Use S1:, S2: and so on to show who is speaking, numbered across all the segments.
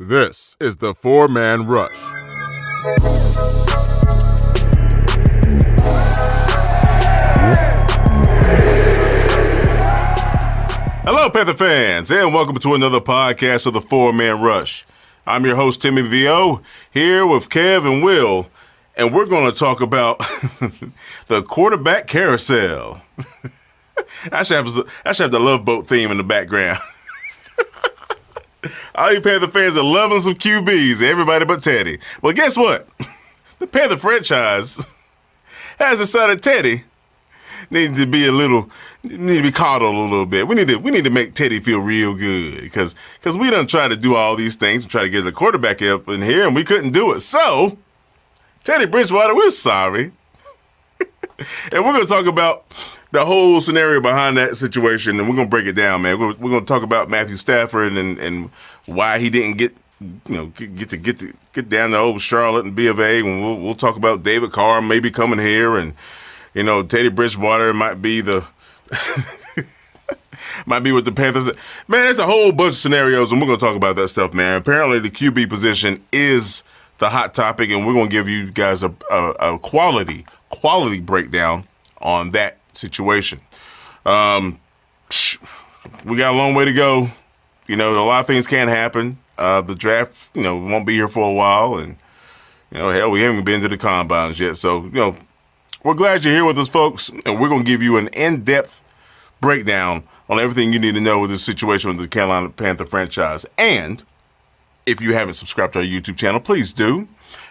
S1: This is the Four Man Rush. Hello, Panther fans, and welcome to another podcast of the Four Man Rush. I'm your host, Timmy VO, here with Kev and Will, and we're going to talk about the quarterback carousel. I should, have, I should have the Love Boat theme in the background. All you Panther fans are loving some QBs, everybody but Teddy. Well, guess what? The Panther franchise has decided Teddy needs to be a little, need to be coddled a little bit. We need to, we need to make Teddy feel real good because, because we don't try to do all these things and try to get the quarterback up in here, and we couldn't do it. So, Teddy Bridgewater, we're sorry, and we're gonna talk about the whole scenario behind that situation, and we're gonna break it down, man. We're, we're gonna talk about Matthew Stafford and and why he didn't get you know get, get to get to get down to old Charlotte and B of A. And we'll we'll talk about David Carr maybe coming here, and you know Teddy Bridgewater might be the. might be with the Panthers. Man, there's a whole bunch of scenarios, and we're going to talk about that stuff, man. Apparently, the QB position is the hot topic, and we're going to give you guys a, a, a quality, quality breakdown on that situation. Um, we got a long way to go. You know, a lot of things can't happen. Uh, the draft, you know, won't be here for a while, and you know, hell, we haven't been to the combines yet. So, you know, we're glad you're here with us, folks, and we're gonna give you an in-depth breakdown on everything you need to know with this situation with the Carolina Panther franchise. And if you haven't subscribed to our YouTube channel, please do.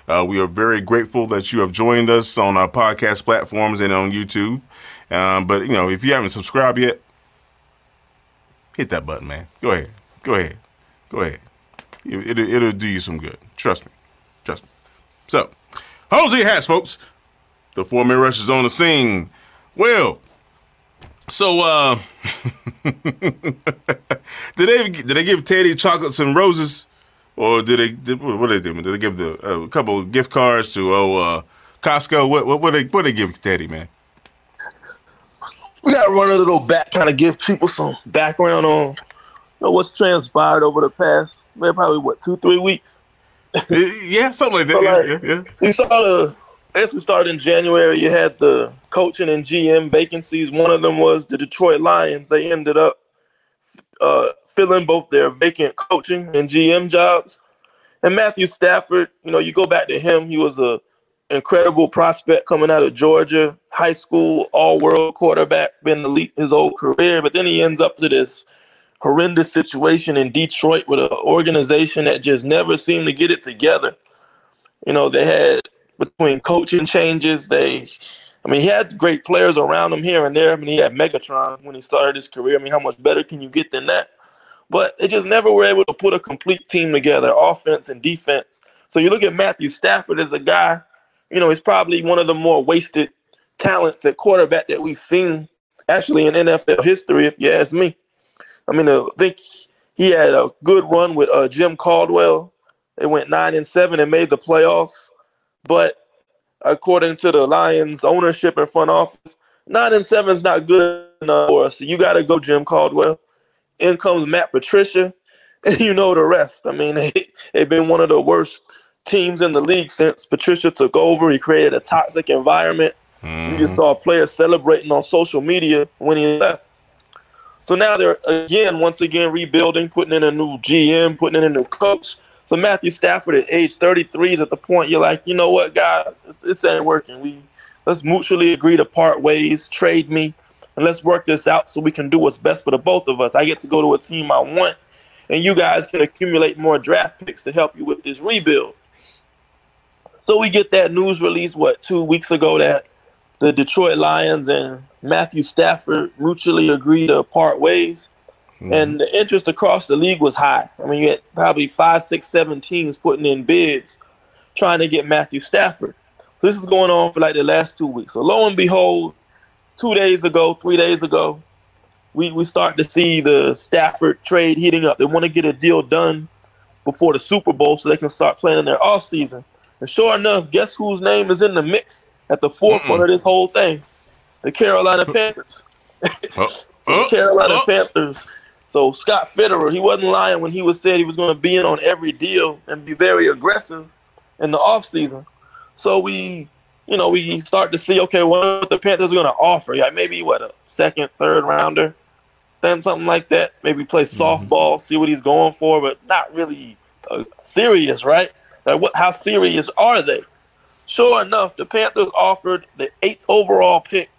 S1: Uh, we are very grateful that you have joined us on our podcast platforms and on YouTube. Um, but you know, if you haven't subscribed yet, hit that button, man. Go ahead, go ahead, go ahead. It, will it'll do you some good. Trust me, trust me. So, Jose Hats, folks. The four man rush is on the scene. Well, so uh, did they did they give Teddy chocolates and roses, or did they did, what did they do? Did they give the uh, a couple gift cards to oh uh, Costco? What what what they what they give Teddy, man?
S2: We got to run a little back, kind of give people some background on you know, what's transpired over the past, maybe probably what two, three weeks.
S1: yeah, something like that. So yeah, like, yeah, yeah.
S2: We saw the as we started in January. You had the coaching and GM vacancies. One of them was the Detroit Lions. They ended up uh, filling both their vacant coaching and GM jobs. And Matthew Stafford, you know, you go back to him. He was a incredible prospect coming out of Georgia, high school, all world quarterback, been elite his whole career, but then he ends up to this horrendous situation in Detroit with an organization that just never seemed to get it together. You know, they had between coaching changes, they I mean, he had great players around him here and there. I mean, he had Megatron when he started his career. I mean, how much better can you get than that? But they just never were able to put a complete team together, offense and defense. So you look at Matthew Stafford as a guy you know, he's probably one of the more wasted talents at quarterback that we've seen actually in NFL history, if you ask me. I mean, uh, I think he had a good run with uh, Jim Caldwell. They went nine and seven and made the playoffs, but according to the Lions ownership and front office, nine and seven is not good enough for us. So you got to go Jim Caldwell. In comes Matt Patricia, and you know the rest. I mean, they, they've been one of the worst teams in the league since Patricia took over. He created a toxic environment. Mm-hmm. You just saw players celebrating on social media when he left. So now they're again, once again, rebuilding, putting in a new GM, putting in a new coach. So Matthew Stafford at age 33 is at the point you're like, you know what, guys, this, this ain't working. We let's mutually agree to part ways, trade me, and let's work this out so we can do what's best for the both of us. I get to go to a team I want, and you guys can accumulate more draft picks to help you with this rebuild. So we get that news release, what, two weeks ago that the Detroit Lions and Matthew Stafford mutually agreed to part ways. Mm-hmm. And the interest across the league was high. I mean, you had probably five, six, seven teams putting in bids trying to get Matthew Stafford. So this is going on for like the last two weeks. So lo and behold, two days ago, three days ago, we, we start to see the Stafford trade heating up. They want to get a deal done before the Super Bowl so they can start planning their off season. And sure enough, guess whose name is in the mix at the forefront Mm-mm. of this whole thing? The Carolina Panthers. Oh. so the. Carolina oh. Panthers So Scott Fitterer, he wasn't lying when he was said he was going to be in on every deal and be very aggressive in the offseason. So we, you know, we start to see, okay, what the Panthers are going to offer. Yeah, maybe what a second, third rounder, then something like that. Maybe play mm-hmm. softball, see what he's going for, but not really uh, serious, right? Like what? How serious are they? Sure enough, the Panthers offered the eighth overall pick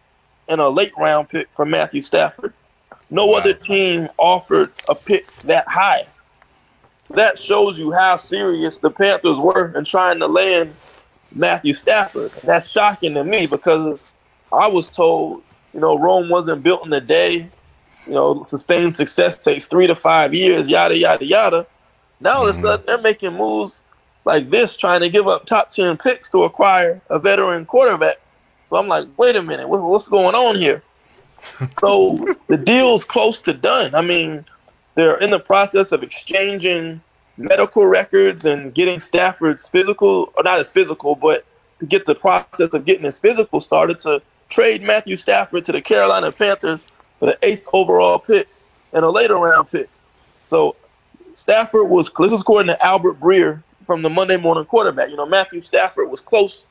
S2: and a late round pick for Matthew Stafford. No wow. other team offered a pick that high. That shows you how serious the Panthers were in trying to land Matthew Stafford. That's shocking to me because I was told, you know, Rome wasn't built in a day. You know, sustained success takes three to five years, yada, yada, yada. Now all of a mm-hmm. sudden they're making moves like this, trying to give up top 10 picks to acquire a veteran quarterback. So I'm like, wait a minute, what's going on here? so the deal's close to done. I mean, they're in the process of exchanging medical records and getting Stafford's physical, or not as physical, but to get the process of getting his physical started to trade Matthew Stafford to the Carolina Panthers for the eighth overall pick and a later round pick. So Stafford was, this is according to Albert Breer from the Monday Morning Quarterback. You know, Matthew Stafford was close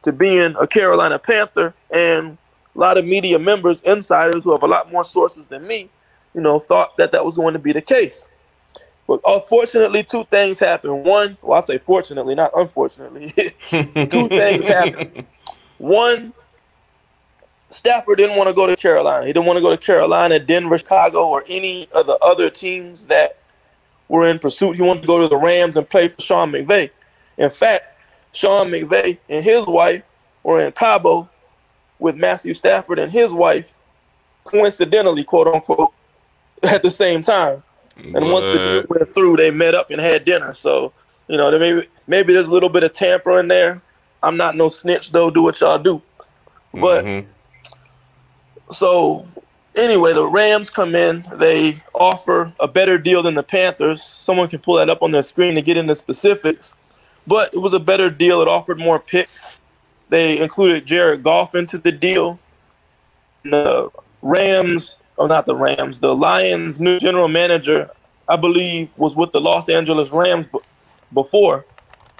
S2: to being a Carolina Panther, and a lot of media members, insiders who have a lot more sources than me, you know, thought that that was going to be the case. But uh, unfortunately, two things happened. One, well, I say fortunately, not unfortunately. two things happened. One, Stafford didn't want to go to Carolina. He didn't want to go to Carolina, Denver, Chicago, or any of the other teams that were in pursuit. He wanted to go to the Rams and play for Sean McVay. In fact, Sean McVay and his wife were in Cabo with Matthew Stafford and his wife, coincidentally, quote unquote, at the same time. And what? once the deal went through, they met up and had dinner. So, you know, maybe maybe there's a little bit of tampering there. I'm not no snitch though. Do what y'all do. But mm-hmm. so anyway, the Rams come in. They offer a better deal than the Panthers. Someone can pull that up on their screen to get into specifics. But it was a better deal. It offered more picks. They included Jared Goff into the deal. The uh, Rams, oh, not the Rams, the Lions' new general manager, I believe, was with the Los Angeles Rams before.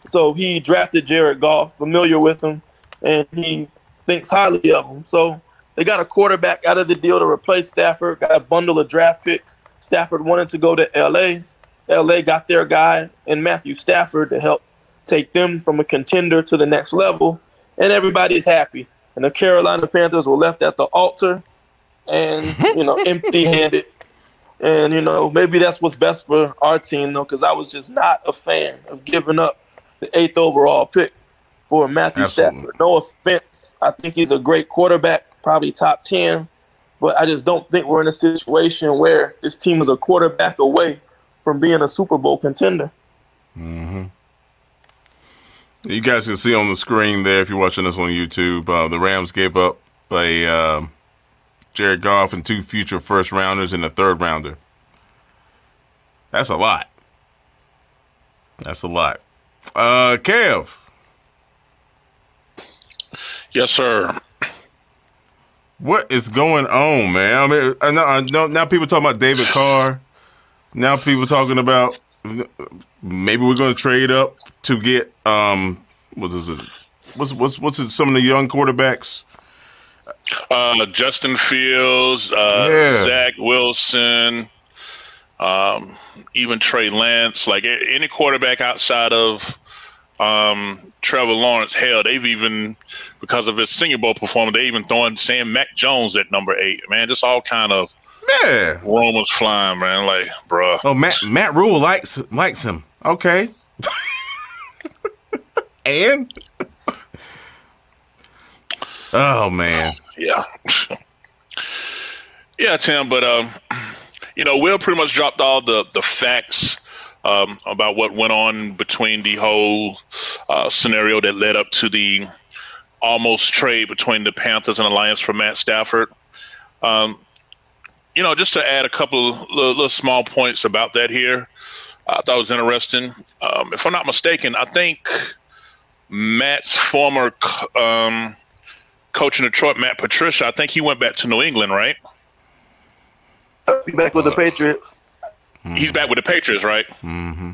S2: So he drafted Jared Goff, familiar with him, and he thinks highly of him. So they got a quarterback out of the deal to replace Stafford, got a bundle of draft picks. Stafford wanted to go to LA. LA got their guy in Matthew Stafford to help take them from a contender to the next level, and everybody's happy. And the Carolina Panthers were left at the altar and, you know, empty handed. And, you know, maybe that's what's best for our team, though, because I was just not a fan of giving up the eighth overall pick for Matthew Absolutely. Stafford. No offense. I think he's a great quarterback, probably top 10, but I just don't think we're in a situation where this team is a quarterback away from being a Super Bowl contender.
S1: Mm-hmm. You guys can see on the screen there if you're watching this on YouTube. Uh, the Rams gave up a uh, Jared Goff and two future first rounders and a third rounder. That's a lot. That's a lot. Uh, Kev.
S3: Yes, sir.
S1: What is going on, man? I mean, I know, I know, now people talking about David Carr. Now people talking about maybe we're going to trade up to get um what's it what's what's what's it, some of the young quarterbacks
S3: uh justin fields uh yeah. zach wilson um even trey lance like any quarterback outside of um trevor lawrence hell they've even because of his senior bowl performance they even throwing sam mac jones at number eight. Man just all kind of
S1: yeah.
S3: rumors flying man. Like bruh.
S1: Oh matt matt rhule likes likes him. Okay. And? Oh man,
S3: yeah, yeah, Tim. But um, you know, Will pretty much dropped all the the facts um, about what went on between the whole uh, scenario that led up to the almost trade between the Panthers and Alliance for Matt Stafford. Um, you know, just to add a couple little, little small points about that here, I thought it was interesting. Um, if I'm not mistaken, I think Matt's former um, coach in Detroit, Matt Patricia, I think he went back to New England, right?
S2: Be back with the Patriots.
S3: Mm-hmm. He's back with the Patriots, right?
S1: Mm-hmm.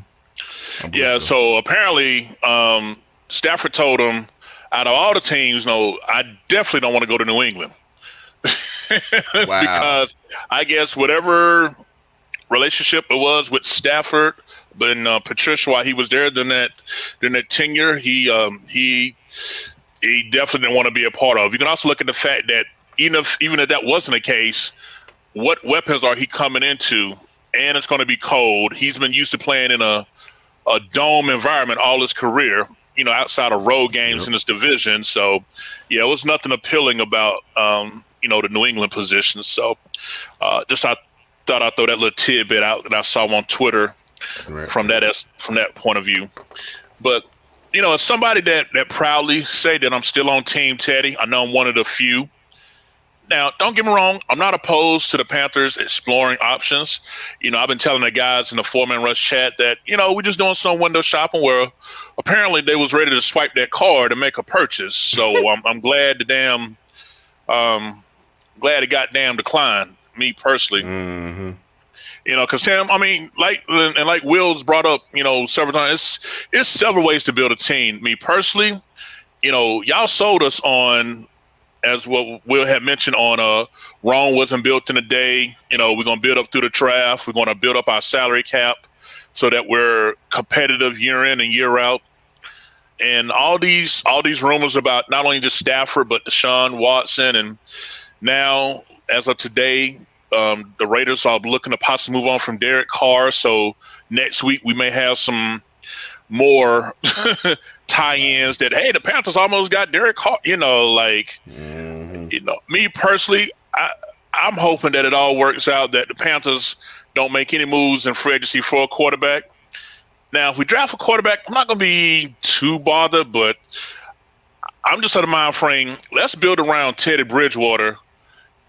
S3: Yeah. So. so apparently, um, Stafford told him, out of all the teams, no, I definitely don't want to go to New England. because I guess whatever relationship it was with Stafford, but uh, Patricia while he was there during that during that tenure, he um, he he definitely didn't want to be a part of. You can also look at the fact that even if even if that wasn't the case, what weapons are he coming into? And it's going to be cold. He's been used to playing in a a dome environment all his career. You know, outside of road games yep. in this division. So, yeah, it was nothing appealing about um, you know the New England position. So, uh, just I thought I'd throw that little tidbit out that I saw on Twitter right. from that as from that point of view. But you know, as somebody that that proudly say that I'm still on Team Teddy, I know I'm one of the few. Now, don't get me wrong, I'm not opposed to the Panthers exploring options. You know, I've been telling the guys in the four man rush chat that, you know, we're just doing some window shopping where apparently they was ready to swipe their card and make a purchase. So I'm, I'm glad the damn um glad it got damn declined, me personally.
S1: Mm-hmm.
S3: You know, because Tim, I mean, like and like Will's brought up, you know, several times. It's it's several ways to build a team. Me personally, you know, y'all sold us on as what Will had mentioned on uh Rome wasn't built in a day. You know, we're gonna build up through the draft. We're gonna build up our salary cap so that we're competitive year in and year out. And all these all these rumors about not only just Stafford but Deshaun Watson and now as of today, um, the Raiders are looking to possibly move on from Derek Carr. So next week we may have some more tie-ins that hey, the Panthers almost got Derek Carr. You know, like mm-hmm. you know, me personally, I I'm hoping that it all works out that the Panthers don't make any moves in free agency for a quarterback. Now, if we draft a quarterback, I'm not going to be too bothered, but I'm just out of the mind frame. Let's build around Teddy Bridgewater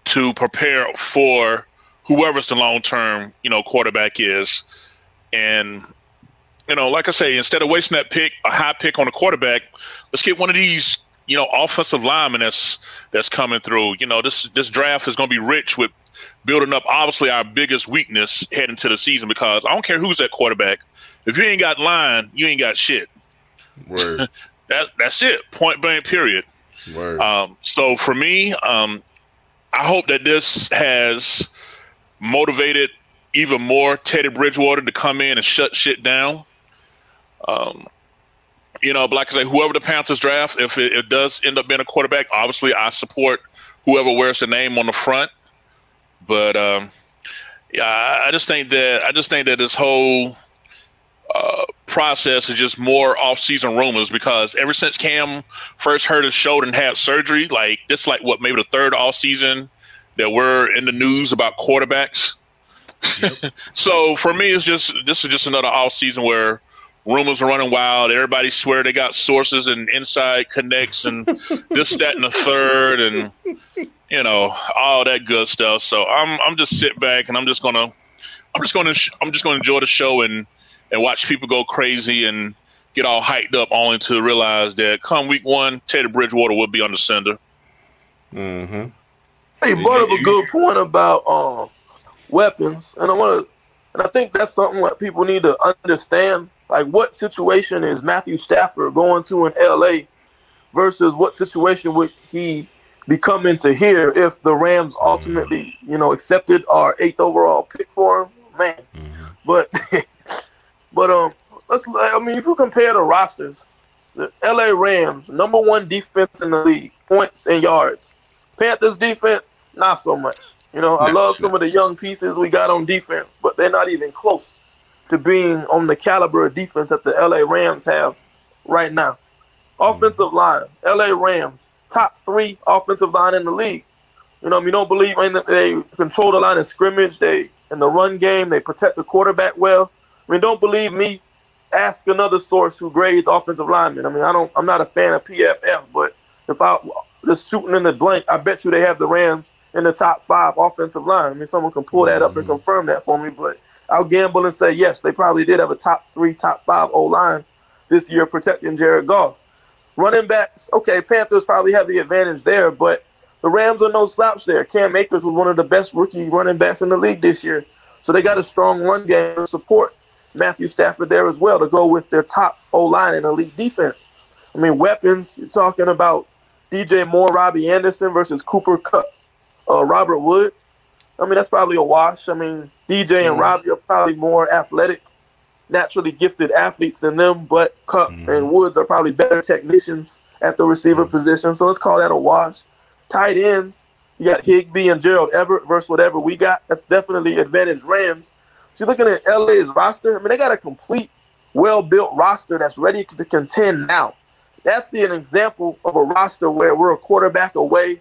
S3: to prepare for whoever's the long term, you know, quarterback is. And, you know, like I say, instead of wasting that pick, a high pick on a quarterback, let's get one of these, you know, offensive linemen that's that's coming through. You know, this this draft is gonna be rich with building up obviously our biggest weakness heading to the season because I don't care who's that quarterback. If you ain't got line, you ain't got shit.
S1: Word.
S3: that's that's it. Point blank period.
S1: Word.
S3: Um, so for me, um, I hope that this has motivated even more Teddy Bridgewater to come in and shut shit down. Um, you know, like I say, whoever the Panthers draft, if it, it, does end up being a quarterback, obviously I support whoever wears the name on the front. But um, yeah, I, I just think that I just think that this whole uh, process is just more off-season rumors because ever since Cam first hurt his shoulder and had surgery, like this, like what maybe the third off-season that we're in the news about quarterbacks. Yep. so for me, it's just this is just another off-season where rumors are running wild. Everybody swear they got sources and inside connects and this, that, and the third, and you know all that good stuff. So I'm I'm just sit back and I'm just gonna I'm just gonna I'm just gonna enjoy the show and and watch people go crazy and get all hyped up, only to realize that come week one, Teddy Bridgewater will be on the center.
S1: Mm-hmm.
S2: Hey, brought up a good point about um, weapons, and I want to, and I think that's something that people need to understand. Like, what situation is Matthew Stafford going to in LA versus what situation would he be coming to here if the Rams ultimately, you know, accepted our eighth overall pick for him? Man, mm-hmm. but But um, let's. I mean, if you compare the rosters, the L.A. Rams number one defense in the league, points and yards. Panthers defense, not so much. You know, I love some of the young pieces we got on defense, but they're not even close to being on the caliber of defense that the LA Rams have right now. Offensive line, LA Rams, top three offensive line in the league. You know, we don't believe in they control the line of scrimmage. They in the run game, they protect the quarterback well. I mean, don't believe me. Ask another source who grades offensive linemen. I mean, I don't. I'm not a fan of PFF, but if I just shooting in the blank, I bet you they have the Rams in the top five offensive line. I mean, someone can pull that up and mm-hmm. confirm that for me. But I'll gamble and say yes, they probably did have a top three, top five O line this year protecting Jared Goff. Running backs, okay, Panthers probably have the advantage there, but the Rams are no slouch there. Cam Akers was one of the best rookie running backs in the league this year. So they got a strong run game to support Matthew Stafford there as well to go with their top O line and elite defense. I mean, weapons, you're talking about DJ Moore, Robbie Anderson versus Cooper Kupp, uh, Robert Woods. I mean, that's probably a wash. I mean, DJ and mm-hmm. Robbie are probably more athletic, naturally gifted athletes than them, but Kupp mm-hmm. and Woods are probably better technicians at the receiver mm-hmm. position. So let's call that a wash. Tight ends, you got Higbee and Gerald Everett versus whatever we got. That's definitely advantage Rams. So you're looking at LA's roster. I mean, they got a complete, well-built roster that's ready to contend now. That's the, an example of a roster where we're a quarterback away.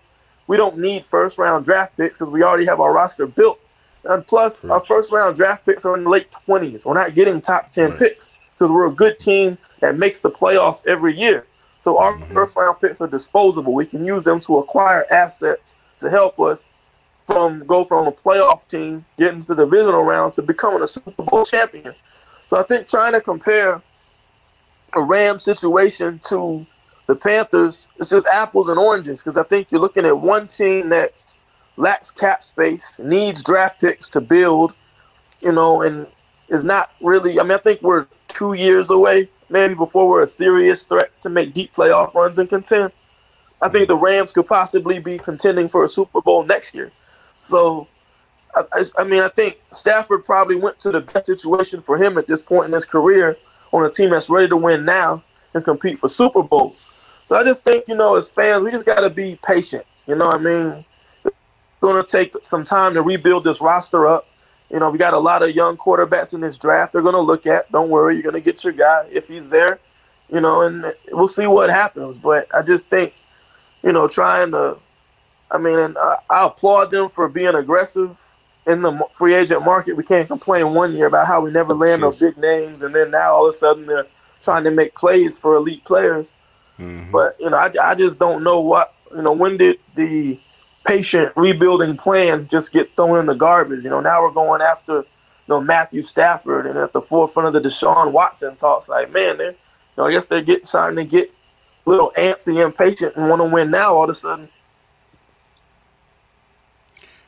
S2: We don't need first-round draft picks because we already have our roster built. And plus, our first-round draft picks are in the late 20s. We're not getting top 10 right. picks because we're a good team that makes the playoffs every year. So our mm-hmm. first-round picks are disposable. We can use them to acquire assets to help us from go from a playoff team getting to the divisional round to becoming a Super Bowl champion. So I think trying to compare a Ram situation to the Panthers, it's just apples and oranges because I think you're looking at one team that lacks cap space, needs draft picks to build, you know, and is not really. I mean, I think we're two years away, maybe before we're a serious threat to make deep playoff runs and contend. I think the Rams could possibly be contending for a Super Bowl next year. So, I, I, mean, I think Stafford probably went to the best situation for him at this point in his career on a team that's ready to win now and compete for Super Bowl. So I just think, you know, as fans, we just got to be patient. You know what I mean? It's going to take some time to rebuild this roster up. You know, we got a lot of young quarterbacks in this draft they're going to look at. Don't worry, you're going to get your guy if he's there, you know, and we'll see what happens. But I just think, you know, trying to I mean, and uh, I applaud them for being aggressive in the free agent market. We can't complain one year about how we never land no big names, and then now all of a sudden they're trying to make plays for elite players. Mm-hmm. But you know, I, I just don't know what you know. When did the patient rebuilding plan just get thrown in the garbage? You know, now we're going after you know Matthew Stafford, and at the forefront of the Deshaun Watson talks. Like, man, they, you know, I guess they're getting starting to get a little antsy, and impatient, and want to win now. All of a sudden.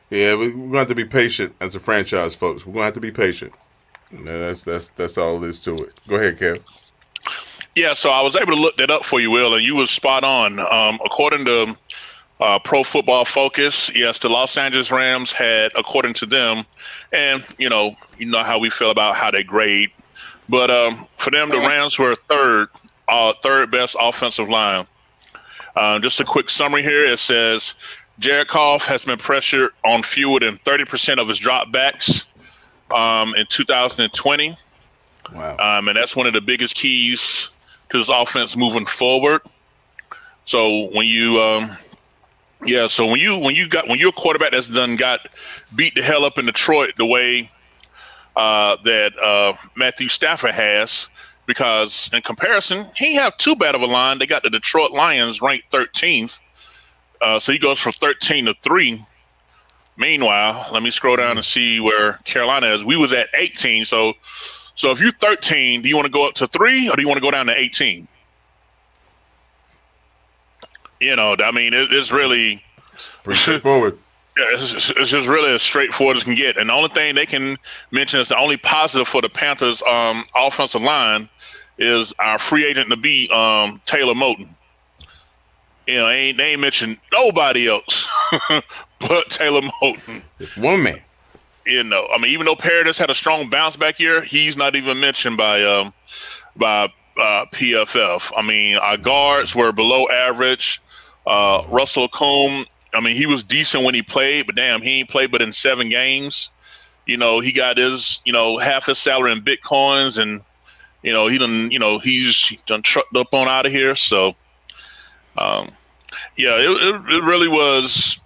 S1: Yeah, we're going to have to be patient as a franchise, folks. We're going to have to be patient. That's that's that's all there is to it. Go ahead, Kev.
S3: Yeah, so I was able to look that up for you, Will, and you was spot on. Um, according to uh, Pro Football Focus, yes, the Los Angeles Rams had, according to them, and you know, you know how we feel about how they grade, but um, for them, the Rams were third, uh, third best offensive line. Uh, just a quick summary here. It says Jared Goff has been pressured on fewer than 30% of his dropbacks um, in 2020. Wow. Um, and that's one of the biggest keys to his offense moving forward. So when you, um, yeah, so when you when you got when you're a quarterback that's done got beat the hell up in Detroit the way uh, that uh, Matthew Stafford has, because in comparison, he have too bad of a line. They got the Detroit Lions ranked 13th uh, so he goes from 13 to 3. Meanwhile, let me scroll down and see where Carolina is. We was at 18. So so if you're 13, do you want to go up to 3 or do you want to go down to 18? You know, I mean, it, it's really
S1: pretty straightforward.
S3: Yeah, it's, it's, just really as straightforward as can get. And the only thing they can mention is the only positive for the Panthers' um, offensive line is our free agent to be um, Taylor Moton. You know, ain't they ain't mentioned nobody else but Taylor Moton.
S1: One man.
S3: You know, I mean, even though Paradis had a strong bounce back year, he's not even mentioned by um by uh, PFF. I mean, our guards were below average. Uh, Russell Okung, I mean, he was decent when he played, but damn, he ain't played but in seven games. You know, he got his, you know, half his salary in bitcoins, and you know, he done, you know, he's done trucked up on out of here. So, um, yeah, it, it, it really was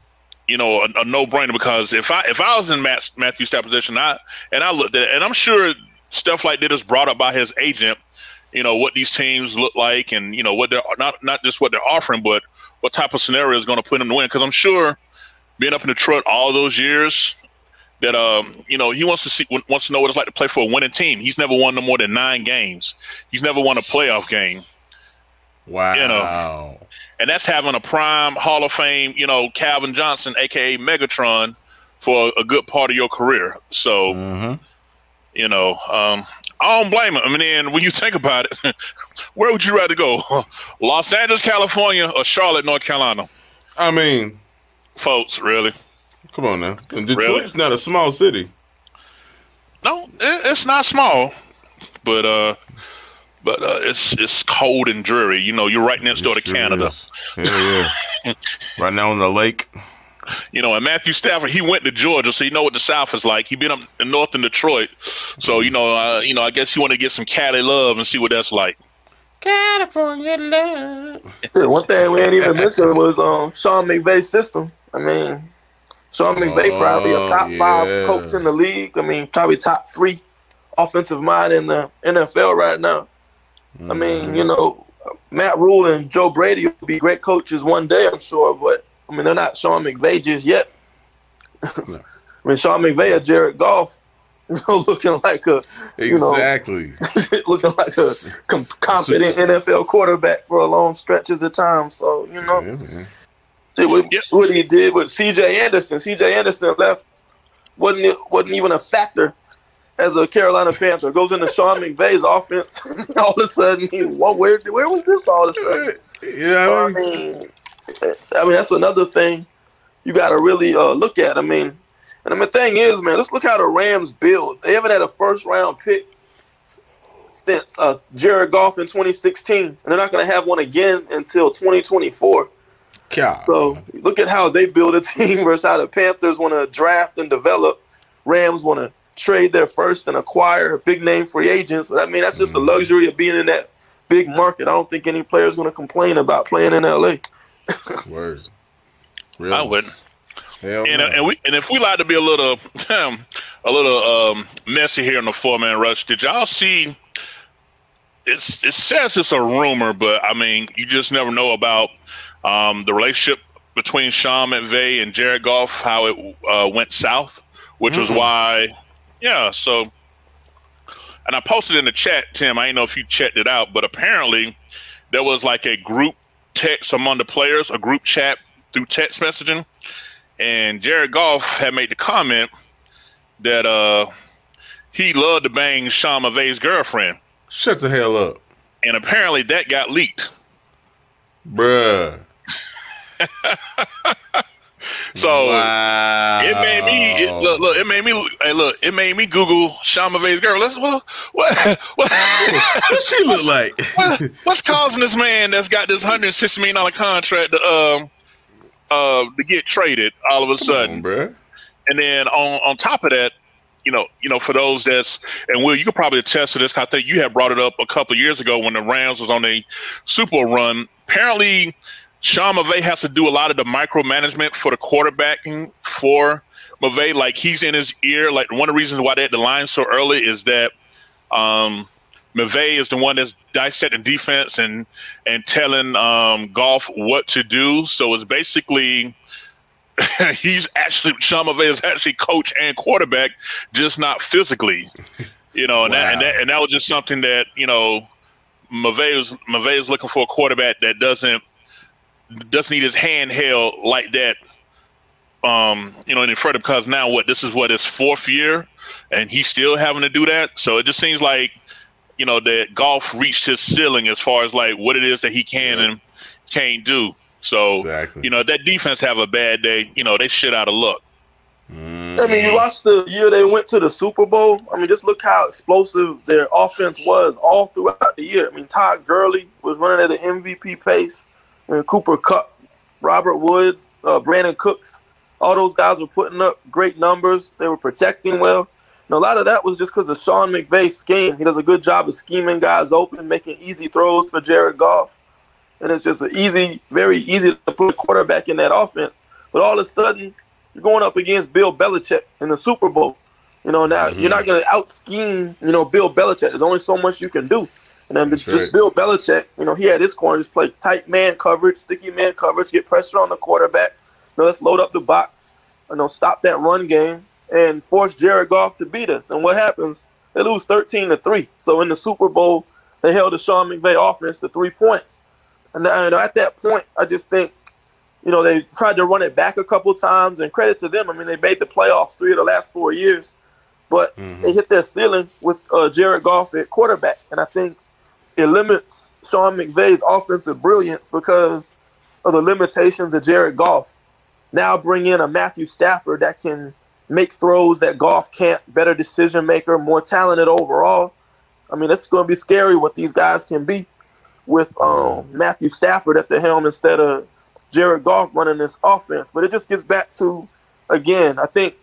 S3: you know a, a, no-brainer because if I if I was in Matt, Matthew Stafford's position, I and I looked at it, and I'm sure stuff like that is brought up by his agent. You know what these teams look like, and you know what they're not not just what they're offering, but what type of scenario is going to put him to win. Because I'm sure being up in Detroit all those years, that um you know he wants to see wants to know what it's like to play for a winning team. He's never won no more than nine games. He's never won a playoff game.
S1: Wow. You know,
S3: and that's having a prime Hall of Fame, you know, Calvin Johnson, aka Megatron, for a good part of your career. So,
S1: Mm-hmm.
S3: you know, um, I don't blame him. I mean, then when you think about it, where would you rather go? Los Angeles, California, or Charlotte, North Carolina?
S1: I mean,
S3: Folks, really?
S1: come on now. And Detroit's not a small city.
S3: No, it's not small, but uh, but uh, it's it's cold and dreary. You know, you're right next door to
S1: Sure
S3: Canada.
S1: is. Yeah, yeah. right now on the lake.
S3: You know, and Matthew Stafford, he went to Georgia, so you know what the South is like. He been up in north in Detroit, so you know, uh, you know, I guess he want to get some Cali love and see what that's like.
S1: California love.
S2: One thing we ain't even mentioned was um Sean McVay's system. I mean, Sean McVay probably a
S1: Oh,
S2: top five coach in the league. I mean, probably top three offensive mind in the NFL right now. I mean, mm-hmm. you know, Matt Rhule and Joe Brady will be great coaches one day, I'm sure, but I mean, they're not Sean McVay just yet.
S1: No.
S2: I mean, Sean McVay or Jared Goff, you know, looking like a you know,
S1: Exactly.
S2: looking like a com- competent NFL quarterback for a long stretches of time. So you know,
S1: Yeah, man.
S2: see what,
S3: Yep.
S2: what he did with C.J. Anderson. C.J. Anderson left wasn't wasn't even a factor as a Carolina Panther. Goes into Sean McVay's offense. all of a sudden, he what? Where where was this all of a sudden?
S1: You know
S2: I
S1: what I mean?
S2: mean, I mean that's another thing you got to really uh, look at. I mean, and I mean, the thing is, man, let's look how the Rams build. They haven't had a first round pick since uh, Jared Goff in 2016, and they're not going to have one again until 2024.
S1: God.
S2: So look at how they build a team versus how the Panthers want to draft and develop. Rams want to trade their first and acquire big name free agents. But I mean, that's just the luxury of being in that big market. I don't think any player is going to complain about playing in LA.
S1: Word. Real.
S3: I wouldn't.
S1: Hell
S3: And,
S1: no.
S3: uh, and we and if we like to be a little a little um, messy here in the four man rush, did y'all see? It's it says it's a rumor, but I mean you just never know about um, the relationship between Sean McVay and Jared Goff, how it uh, went south, which was
S1: Mhm.
S3: why, yeah. So, and I posted in the chat, Tim. I didn't know if you checked it out, but apparently there was like a group text among the players, a group chat through text messaging and Jared Goff had made the comment that uh he loved to bang Sean McVay's girlfriend,
S1: Shut the hell up.
S3: and apparently that got leaked.
S1: Bruh.
S3: So
S1: wow.
S3: it made me it, look, look. It made me hey, look. It made me Google Sean McVay's girl. Let's what what
S1: What she look like?
S3: what- what's causing this man that's got this hundred sixty million dollar contract to um uh to get traded all of a sudden?
S1: bruh.
S3: And then on on top of that, you know, you know, for those that's and Will, you could probably attest to this. I think you had brought it up a couple of years ago when the Rams was on a Super Bowl run. Apparently, Sean McVay has to do a lot of the micromanagement for the quarterbacking for McVay. Like he's in his ear. Like one of the reasons why they had the line so early is that um, McVay is the one that's dissecting defense and and telling um, Goff what to do. So it's basically he's actually Sean McVay is actually coach and quarterback, just not physically. You know, and, that, and that and that was just something that you know McVay was McVay is looking for a quarterback that doesn't doesn't need his hand held like that. Um, you know, in front of because now what this is what his fourth year, and he's still having to do that. So it just seems like you know that Goff reached his ceiling as far as like what it is that he can
S1: Yeah.
S3: and can't do. So
S1: Exactly.
S3: you know that defense have a bad day. You know they shit out of luck.
S1: Mm.
S2: I mean, you watch the year they went to the Super Bowl. I mean, just look how explosive their offense was all throughout the year. I mean, Todd Gurley was running at an MVP pace. Mean, Cooper Kupp, Robert Woods, uh, Brandin Cooks, all those guys were putting up great numbers. They were protecting well. And a lot of that was just because of Sean McVay's scheme. He does a good job of scheming guys open, making easy throws for Jared Goff. And it's just an easy, very easy to put a quarterback in that offense. But all of a sudden, you're going up against Bill Belichick in the Super Bowl. You know, now
S1: Mhm.
S2: you're not going to out scheme, you know, Bill Belichick. There's only so much you can do. And then
S1: That's
S2: just
S1: right.
S2: Bill Belichick, you know, he had his corner, just play tight man coverage, sticky man coverage, get pressure on the quarterback. You know, let's load up the box, you know, stop that run game and force Jared Goff to beat us. And what happens? They lose 13 to 3. So in the Super Bowl, they held the Sean McVay offense to three points. And you know, at that point, I just think you know, they tried to run it back a couple times, and credit to them. I mean, they made the playoffs three of the last four years, but mm-hmm. they hit their ceiling with uh, Jared Goff at quarterback, and I think it limits Sean McVay's offensive brilliance because of the limitations of Jared Goff. Now bring in a Matthew Stafford that can make throws that Goff can't, better decision maker, more talented overall. I mean, it's going to be scary what these guys can be with um, Matthew Stafford at the helm instead of Jared Goff running this offense. But it just gets back to, again, I think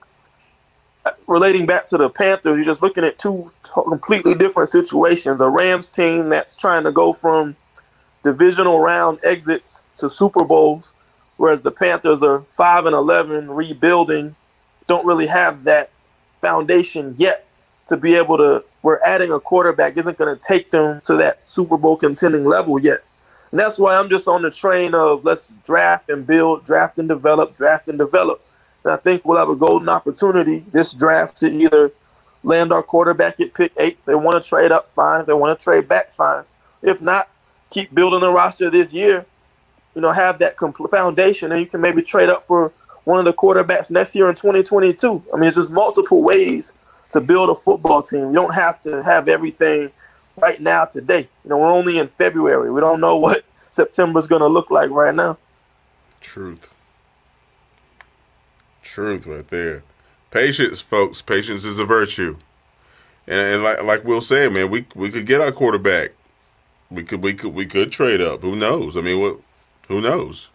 S2: relating back to the Panthers, you're just looking at two completely different situations. A Rams team that's trying to go from divisional round exits to Super Bowls, whereas the Panthers are 5 and 11 rebuilding, don't really have that foundation yet to be able to We're adding a quarterback isn't going to take them to that Super Bowl contending level yet. And that's why I'm just on the train of let's draft and build, draft and develop, draft and develop. I think we'll have a golden opportunity this draft to either land our quarterback at pick eight. If they want to trade up, fine. If they want to trade back, fine. If not, keep building the roster this year. You know, have that complete foundation, and you can maybe trade up for one of the quarterbacks next year in 2022. I mean, it's just multiple ways to build a football team. You don't have to have everything right now today. You know, we're only in February. We don't know what September's going to look like right now.
S1: Truth. Truth right there. Patience, folks. Patience is a virtue. And, and like like Will said, man, we we could get our quarterback. We could we could we could trade up. Who knows? I mean, what? Who knows?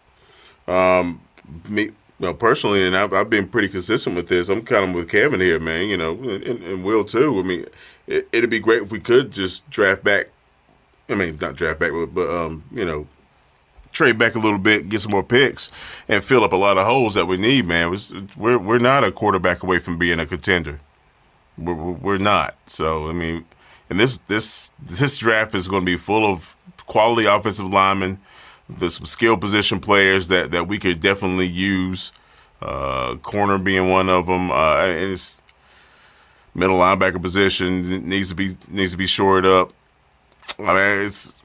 S1: Um, me you know, personally, and I've, I've, been pretty consistent with this. I'm kind of with Kevin here, man. You know, and, and Will too. I mean, it, would be great if we could just draft back. I mean, not draft back, but, but um, you know, trade back a little bit, get some more picks, and fill up a lot of holes that we need, man. We're we're not a quarterback away from being a contender. We're, we're not. So I mean, and this this this draft is going to be full of quality offensive linemen there's some skill position players that, that we could definitely use. Uh, corner being one of them. Uh, and it's middle linebacker position needs to be needs to be shored up. I mean, it's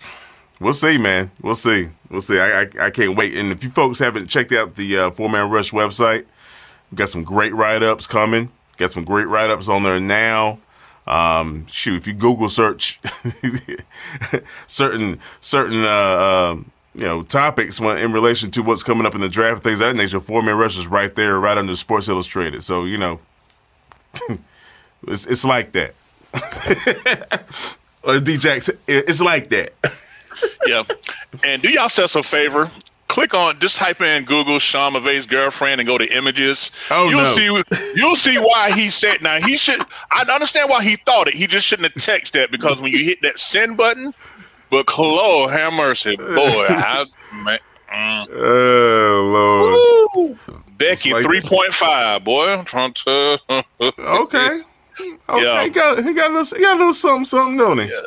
S1: we'll see, man. We'll see. We'll see. I I, I can't wait. And if you folks haven't checked out the uh, Four Man Rush website, we got some great write ups coming. Got some great write ups on there now. Um, shoot, if you Google search certain certain uh, um, you know topics when, in relation to what's coming up in the draft, things of that nature. Four man rush is right there, right under Sports Illustrated. So you know, it's it's like that. or D it's like that.
S3: Yeah, and do yourself a favor. Click on, just type in Google Sean McVay's girlfriend and go to images.
S1: Oh
S3: you'll
S1: no.
S3: see, you'll see why he said. Now he should. I understand why he thought it. He just shouldn't have texted that because when you hit that send button, but Lord have mercy, boy. I, man,
S1: mm. Oh Lord.
S3: Woo. Becky like, three point five, boy.
S1: I'm trying to Okay. Okay. Yeah. He got he got a little he got a little something something, don't he? Yeah.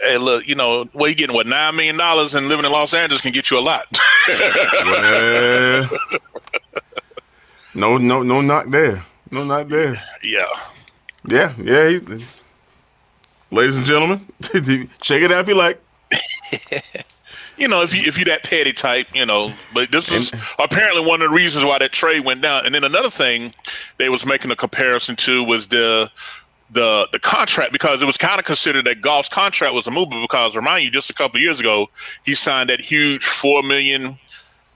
S3: Hey, look, you know, what you getting? What nine million dollars and living in Los Angeles can get you a lot.
S1: well, no, no, no, not there. No, not there.
S3: Yeah.
S1: Yeah, yeah. He's, ladies and gentlemen, check it out if you like.
S3: you know, if you if you that petty type, you know. But this is apparently one of the reasons why that trade went down. And then another thing they was making a comparison to was the the the contract because it was kind of considered that Goff's contract was a move because remind you just a couple years ago he signed that huge four million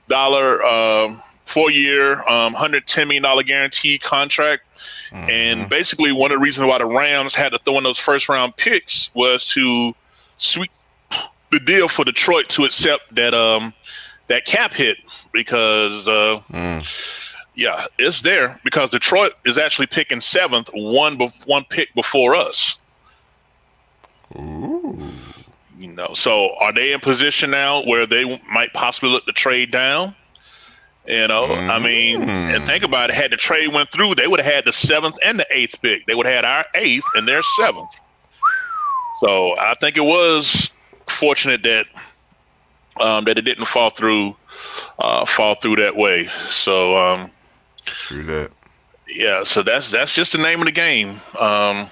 S3: dollar uh, four year um, hundred ten million dollar guarantee contract. Mm-hmm. And basically, one of the reasons why the Rams had to throw in those first round picks was to sweep the deal for Detroit to accept that um that cap hit because uh, mm. Yeah, it's there because Detroit is actually picking seventh, one be- one pick before us.
S1: Ooh.
S3: You know, so are they in position now where they might possibly look to trade down? You know, mm. I mean, and think about it. Had the trade went through, they would have had the seventh and the eighth pick. They would have had our eighth and their seventh. So I think it was fortunate that um, that it didn't fall through uh, fall through that way. So um,
S1: true that.
S3: Yeah, so that's that's just the name of the game. Um,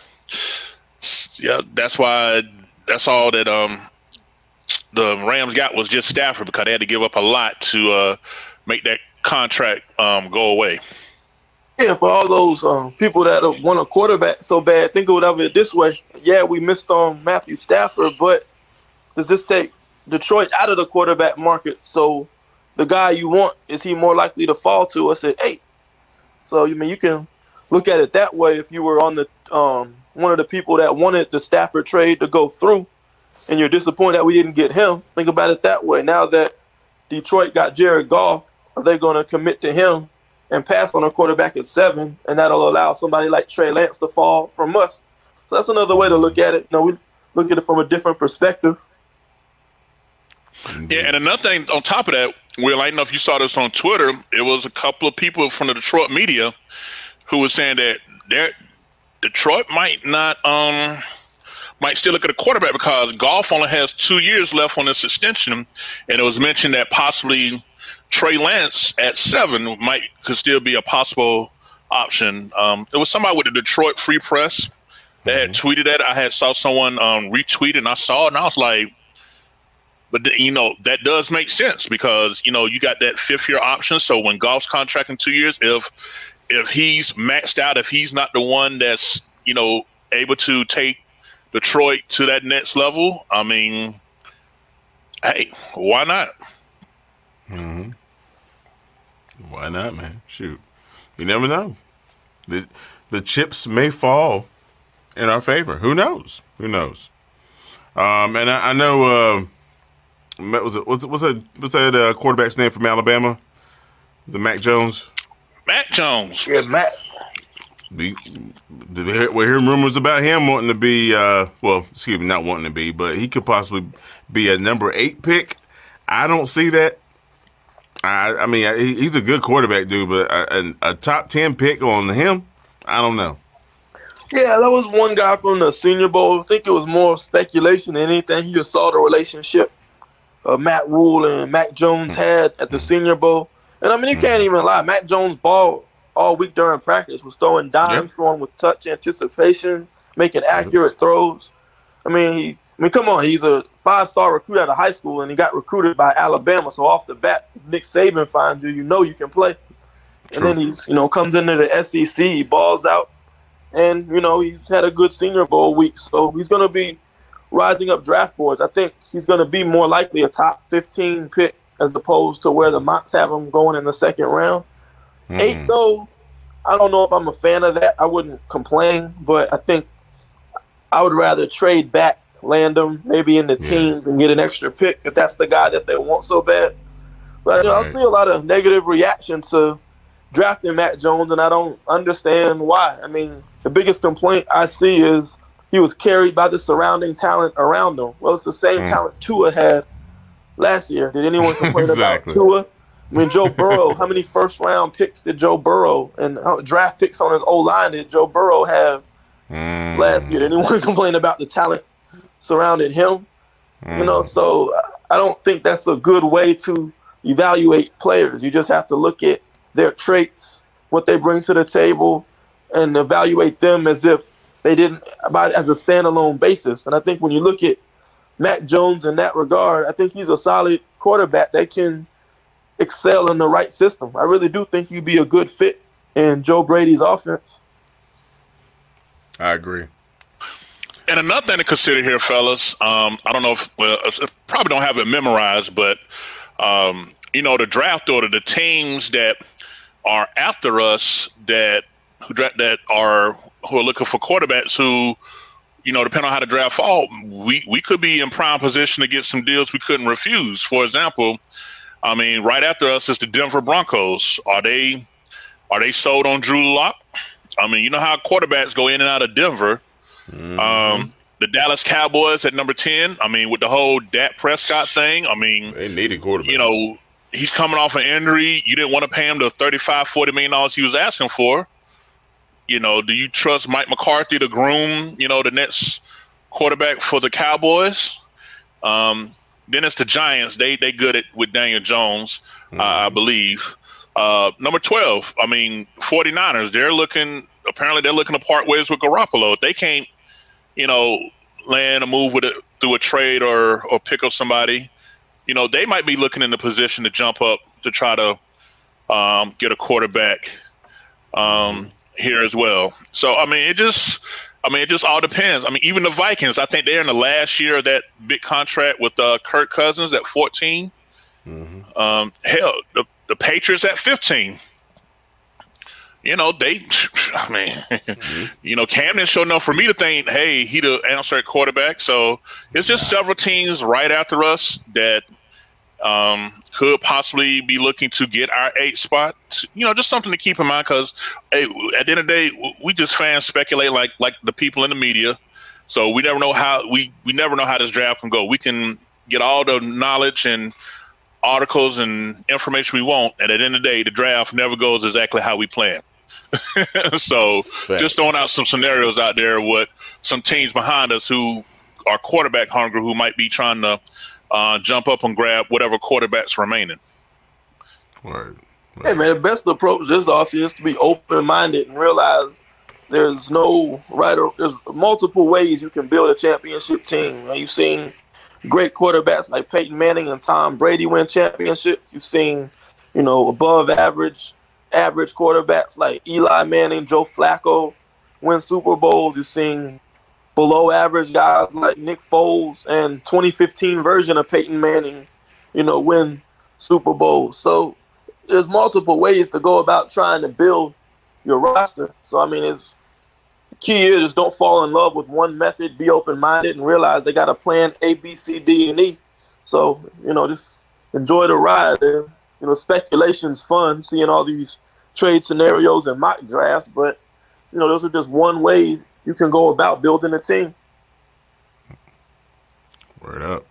S3: yeah, that's why that's all that um, the Rams got was just Stafford because they had to give up a lot to uh, make that contract um, go away.
S2: Yeah, for all those um, people that want a quarterback so bad, think of it this way. Yeah, we missed on Matthew Stafford, but does this take Detroit out of the quarterback market? So the guy you want, is he more likely to fall to us at eight? So, I mean, you can look at it that way if you were on the um, one of the people that wanted the Stafford trade to go through and you're disappointed that we didn't get him. Think about it that way. Now that Detroit got Jared Goff, are they going to commit to him and pass on a quarterback at seven, and that'll allow somebody like Trey Lance to fall from us. So that's another way to look at it. You know, we look at it from a different perspective.
S3: Yeah, and another thing on top of that, Will, I don't know if you saw this on Twitter. It was a couple of people from the Detroit media who was saying that that Detroit might not um might still look at a quarterback because Goff only has two years left on this extension, and it was mentioned that possibly Trey Lance at seven might could still be a possible option. Um, it was somebody with the Detroit Free Press that mm-hmm. had tweeted that. I had saw someone um, retweet and I saw it, and I was like, but you know that does make sense because you know you got that fifth year option. So when Goff's contract in two years, if if he's maxed out, if he's not the one that's you know able to take Detroit to that next level, I mean, hey, why not?
S1: Mm-hmm. Why not, man? Shoot, you never know. the The chips may fall in our favor. Who knows? Who knows? Um, and I, I know. Uh, was it what's what's that what's that uh, quarterback's name from Alabama? Is it Mac Jones?
S3: Mac Jones.
S2: Yeah, Mac.
S1: We, we're hearing rumors about him wanting to be, uh, well, excuse me, not wanting to be, but he could possibly be a number eight pick. I don't see that. I, I mean, he's a good quarterback, dude, but a, a, top 10 pick on him, I don't know.
S2: Yeah, that was one guy from the Senior Bowl. I think it was more speculation than anything. He just saw the relationship uh, Matt Rhule and Mac Jones hmm. had at the Senior Bowl. And I mean, you can't hmm. even lie. Matt Jones ball all week during practice was throwing dimes, yep. throwing with touch anticipation, making accurate throws. I mean, he I mean, come on, he's a five-star recruit out of high school, and he got recruited by Alabama. So off the bat, if Nick Saban finds you, you know you can play. True. And then he's, you know, comes into the SEC, he balls out, and you know he's had a good Senior Bowl week, so he's going to be rising up draft boards. I think he's going to be more likely a top 15 pick as opposed to where the mocks have him going in the second round. Mm. Eight though, I don't know if I'm a fan of that. I wouldn't complain, but I think I would rather trade back land them maybe in the yeah. teams and get an extra pick if that's the guy that they want so bad. But you know, right. I see a lot of negative reaction to drafting Matt Jones, and I don't understand why. I mean, the biggest complaint I see is he was carried by the surrounding talent around him. Well, it's the same mm. talent Tua had last year. Did anyone complain exactly. about Tua? I mean, Joe Burrow, how many first round picks did Joe Burrow and draft picks on his O line did Joe Burrow have mm. last year? Did anyone complain about the talent surrounded him. Mm. You know, mm. so I don't think that's a good way to evaluate players. You just have to look at their traits, what they bring to the table, and evaluate them as if they didn't as a standalone basis. And I think when you look at Matt Jones in that regard, I think he's a solid quarterback that can excel in the right system. I really do think he'd be a good fit in Joe Brady's offense.
S1: I agree.
S3: And another thing to consider here, fellas, um, I don't know if, well, probably don't have it memorized, but, um, you know, the draft order, the teams that are after us that who draft that are who are looking for quarterbacks who, you know, depending on how the draft fall, we we could be in prime position to get some deals we couldn't refuse. For example, I mean, right after us is the Denver Broncos. Are they are they sold on Drew Lock? I mean, you know how quarterbacks go in and out of Denver. Mm-hmm. Um, the Dallas Cowboys at number ten. I mean, with the whole Dak Prescott thing. I mean,
S1: they needed quarterback.
S3: You know, he's coming off an injury. You didn't want to pay him the 35 40 million dollars he was asking for. You know, do you trust Mike McCarthy to groom, you know, the next quarterback for the Cowboys? Um, then it's the Giants. They they good at with Daniel Jones, mm-hmm. uh, I believe. Uh, number 12, I mean, 49ers, they're looking, apparently they're looking to part ways with Garoppolo. If they can't you know, land a move with it through a trade or or pick up somebody, you know, they might be looking in the position to jump up to try to um, get a quarterback um, here as well. So I mean, it just I mean, it just all depends. I mean, even the Vikings, I think they're in the last year of that big contract with uh, Kirk Cousins at 14. Mm-hmm. Um, hell, the, the Patriots at 15. You know, they, I mean, mm-hmm. you know, Cam didn't enough for me to think, hey, he the answer at quarterback. So it's just several teams right after us that um, could possibly be looking to get our eight spot. You know, just something to keep in mind because hey, at the end of the day, we just fans speculate like like the people in the media. So we never know how we we never know how this draft can go. We can get all the knowledge and articles and information we want, and at the end of the day, the draft never goes exactly how we plan. so Fact. just throwing out some scenarios out there with some teams behind us who are quarterback hungry who might be trying to uh, jump up and grab whatever quarterbacks remaining.
S2: Right. right. Hey man, the best approach this offseason is to be open minded and realize there's no right or there's multiple ways you can build a championship team. You've seen great quarterbacks like Peyton Manning and Tom Brady win championships. You've seen, you know, above average average quarterbacks like Eli Manning, Joe Flacco win Super Bowls. You've seen below average guys like Nick Foles and 2015 version of Peyton Manning, you know, win Super Bowls. So there's multiple ways to go about trying to build your roster. So I mean, it's key is don't fall in love with one method. Be open minded and realize they got a plan A, B, C, D, and E. So you know, just enjoy the ride. You know, speculation's fun, seeing all these trade scenarios and mock drafts, but you know, those are just one way you can go about building a team.
S1: Word up.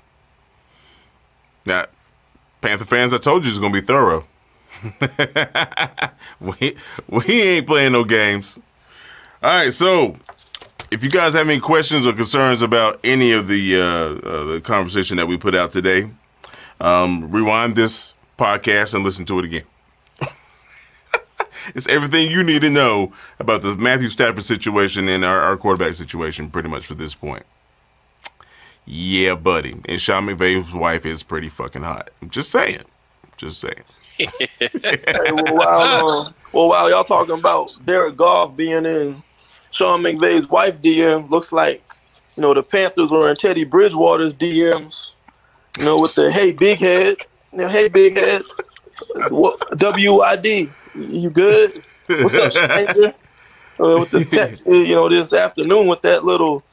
S1: Now, Panther fans, I told you it's gonna be thorough. we we ain't playing no games. All right, so if you guys have any questions or concerns about any of the uh, uh, the conversation that we put out today, um, rewind this podcast and listen to it again. It's everything you need to know about the Matthew Stafford situation and our, our quarterback situation, pretty much for this point. Yeah, buddy. And Sean McVay's wife is pretty fucking hot. I'm just saying. Just saying.
S2: hey, well, while, uh, well, while y'all talking about Derek Goff being in Sean McVay's wife DM, looks like you know the Panthers were in Teddy Bridgewater's DMs. You know, with the hey big head, you know, hey big head, WID. You good? What's up, stranger? Uh, with the text, you know, this afternoon with that little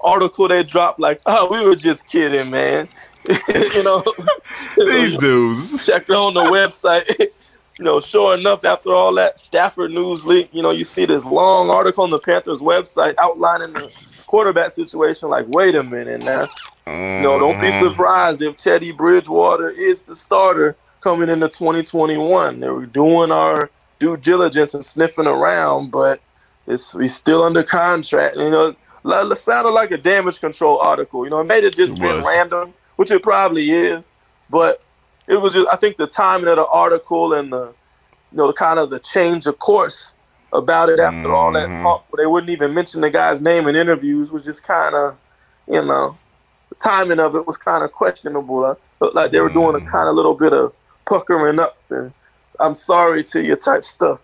S2: article they dropped, like, oh, we were just kidding, man. you know,
S1: these dudes.
S2: Check on the website. you know, sure enough, after all that Stafford news leak, you know, you see this long article on the Panthers website outlining the quarterback situation. Like, wait a minute now. Mm-hmm. No, don't be mm-hmm. surprised if Teddy Bridgewater is the starter coming into 2021. They were doing our due diligence and sniffing around, but it's he's still under contract. You know, it sounded like a damage control article. You know, it made it just it been random, which it probably is, but it was just I think the timing of the article and the you know the kind of the change of course about it after mm-hmm. all that mm-hmm. talk, they wouldn't even mention the guy's name in interviews was just kind of you know the timing of it was kind of questionable. Looked like they were doing a mm. kind of little bit of puckering up and I'm sorry to your type stuff.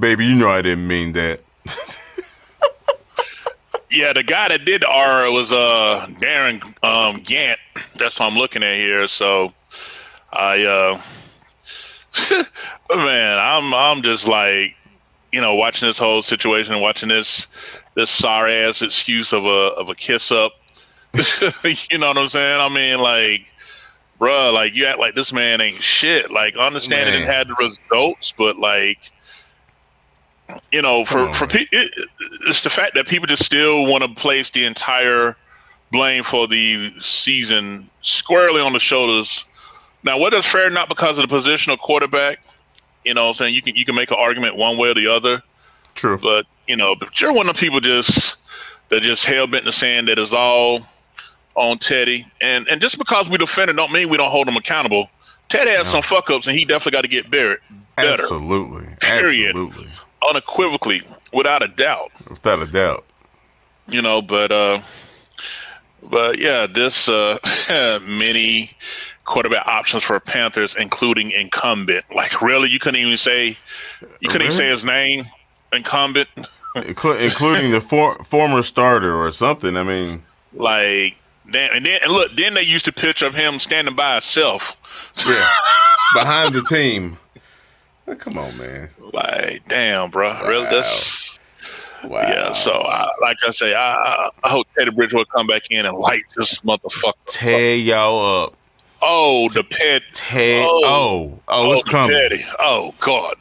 S1: Baby, you know I didn't mean that.
S3: yeah, the guy that did R was uh Darin um, Gantt. That's what I'm looking at here. So I uh man, I'm I'm just like you know watching this whole situation and watching this this sorry ass excuse of a of a kiss up. you know what I'm saying? I mean, like bruh, like you act like this man ain't shit. Like understanding it had the results, but like you know, for for pe- it, it's the fact that people just still want to place the entire blame for the season squarely on the shoulders. Now, whether it's fair or not because of the position of quarterback, you know, I'm saying you can you can make an argument one way or the other.
S1: True,
S3: but you know, but you're one of the people just that just hell bent in the sand that is all on Teddy, and and just because we defend it don't mean we don't hold him accountable. Teddy has no. some fuck ups, and he definitely got to get better. Better.
S1: Absolutely.
S3: Period.
S1: Absolutely.
S3: Unequivocally, without a doubt.
S1: Without a doubt.
S3: You know, but uh, but yeah, this uh, mini quarterback options for Panthers, including incumbent. Like, really, you couldn't even say you couldn't even say his name, incumbent,
S1: including the for, former starter or something. I mean,
S3: like, damn, and then and look, then they used a picture of him standing by himself,
S1: yeah, behind the team. Oh, come on, man.
S3: Like, damn, bro, wow. really? That's wow. Yeah. So, I, like I say, I, I hope Teddy Bridgewater come back in and light this motherfucker.
S1: Tear y'all up.
S3: Oh, the pet.
S1: Ted. Oh, oh, oh, it's oh, coming. Petty.
S3: Oh, God.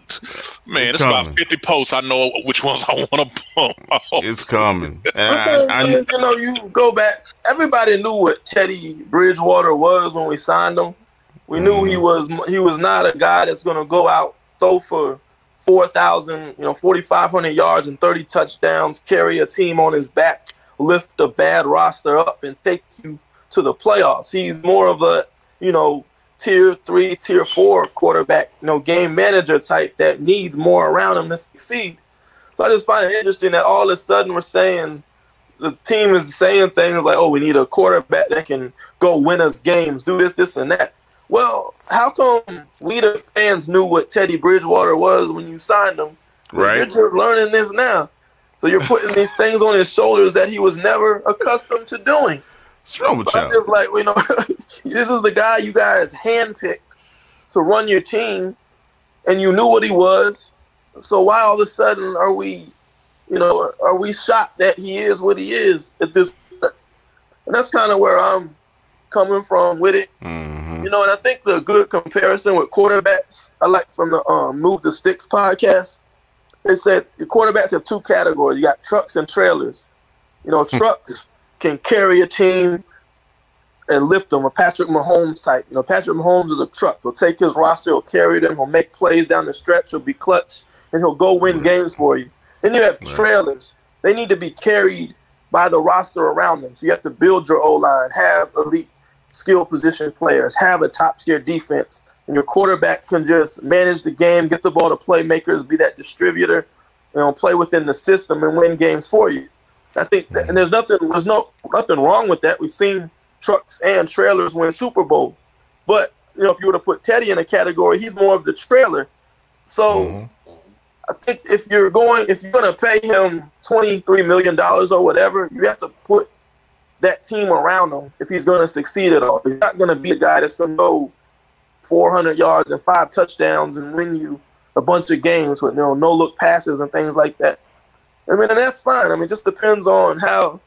S3: Man, it's, it's about 50 posts. I know which ones I want to pump.
S1: Oh. It's coming.
S2: I, I, you know, you go back. Everybody knew what Teddy Bridgewater was when we signed him. We knew he mm-hmm. was he was not a guy that's going to go out throw for 4,000, you know, 4,500 yards and 30 touchdowns, carry a team on his back, lift a bad roster up, and take you to the playoffs. He's more of a you know, tier three, tier four quarterback, you know, game manager type that needs more around him to succeed. So I just find it interesting that all of a sudden we're saying the team is saying things like, oh, we need a quarterback that can go win us games, do this, this, and that. Well, how come we the fans knew what Teddy Bridgewater was when you signed him?
S1: Right.
S2: You're just learning this now. So you're putting these things on his shoulders that he was never accustomed to doing.
S1: What's wrong with
S2: you? Just like you know, this is the guy you guys handpicked to run your team, and you knew what he was. So why all of a sudden are we, you know, are we shocked that he is what he is at this? Point? And that's kind of where I'm coming from with it. Mm-hmm. You know, and I think the good comparison with quarterbacks I like from the um, Move the Sticks podcast. They said the quarterbacks have two categories. You got trucks and trailers. You know, hmm. trucks can carry a team and lift them, a Patrick Mahomes type. You know, Patrick Mahomes is a truck. He'll take his roster, he'll carry them, he'll make plays down the stretch, he'll be clutch, and he'll go win mm-hmm. games for you. Then you have trailers. They need to be carried by the roster around them. So you have to build your O line, have elite skill position players, have a top tier defense, and your quarterback can just manage the game, get the ball to playmakers, be that distributor, you know, play within the system and win games for you. I think, that, and there's nothing, there's no nothing wrong with that. We've seen trucks and trailers win Super Bowls, but you know, if you were to put Teddy in a category, he's more of the trailer. So, mm-hmm. I think if you're going, if you're going to pay him twenty three million dollars or whatever, you have to put that team around him if he's going to succeed at all. He's not going to be a guy that's going to go 400 yards and five touchdowns and win you a bunch of games with you know no look passes and things like that. I mean, and that's fine. I mean, it just depends on how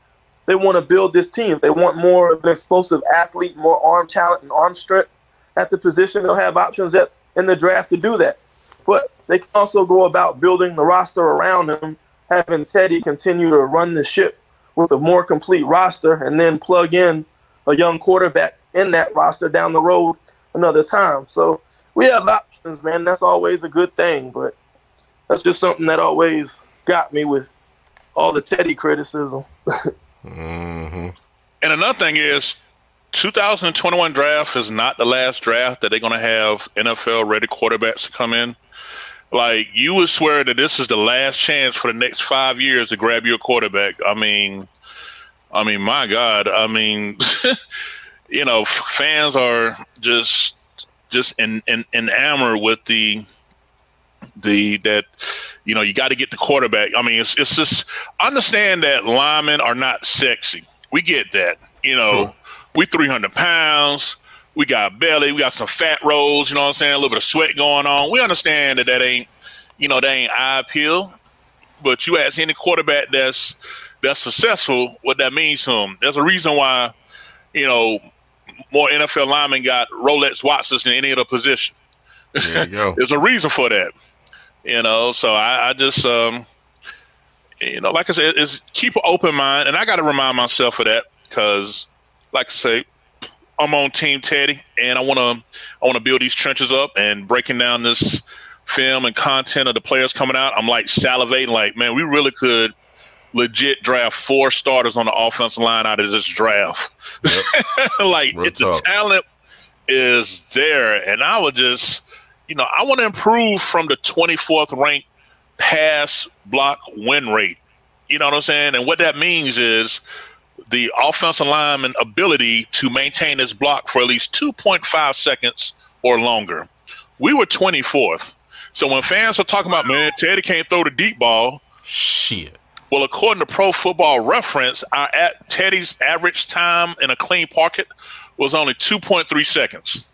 S2: they want to build this team. If they want more of an explosive athlete, more arm talent and arm strength at the position, they'll have options at, in the draft to do that. But they can also go about building the roster around him, having Teddy continue to run the ship with a more complete roster, and then plug in a young quarterback in that roster down the road another time. So we have options, man. That's always a good thing, but that's just something that always got me with all the Teddy criticism.
S3: mm-hmm. And another thing is, 2021 draft is not the last draft that they're going to have NFL ready quarterbacks to come in. Like you would swear that this is the last chance for the next five years to grab your quarterback. I mean, I mean, my God, I mean, you know, fans are just just in, in, enamored with the the that you know you got to get the quarterback. I mean, it's it's just understand that linemen are not sexy. We get that. You know, sure. we three hundred pounds. We got belly. We got some fat rolls. You know what I'm saying? A little bit of sweat going on. We understand that that ain't you know that ain't eye appeal. But you ask any quarterback that's that's successful, what that means to him. There's a reason why, you know, more NFL linemen got Rolex watches than any other position. There you go. There's a reason for that. You know, so I, I just, um, you know, like I said, is keep an open mind, and I got to remind myself of that because, like I say, I'm on Team Teddy, and I want to, I want to build these trenches up and breaking down this film and content of the players coming out. I'm like salivating, like, man, we really could legit draft four starters on the offensive line out of this draft. Yep. like, it's the talent is there, and I would just you know, I want to improve from the 24th ranked pass block win rate. You know what I'm saying? And what that means is the offensive lineman ability to maintain his block for at least 2.5 seconds or longer. We were 24th. So when fans are talking about, man, Teddy can't throw the deep ball.
S1: Shit.
S3: Well, according to Pro Football Reference, our at Teddy's average time in a clean pocket was only 2.3 seconds.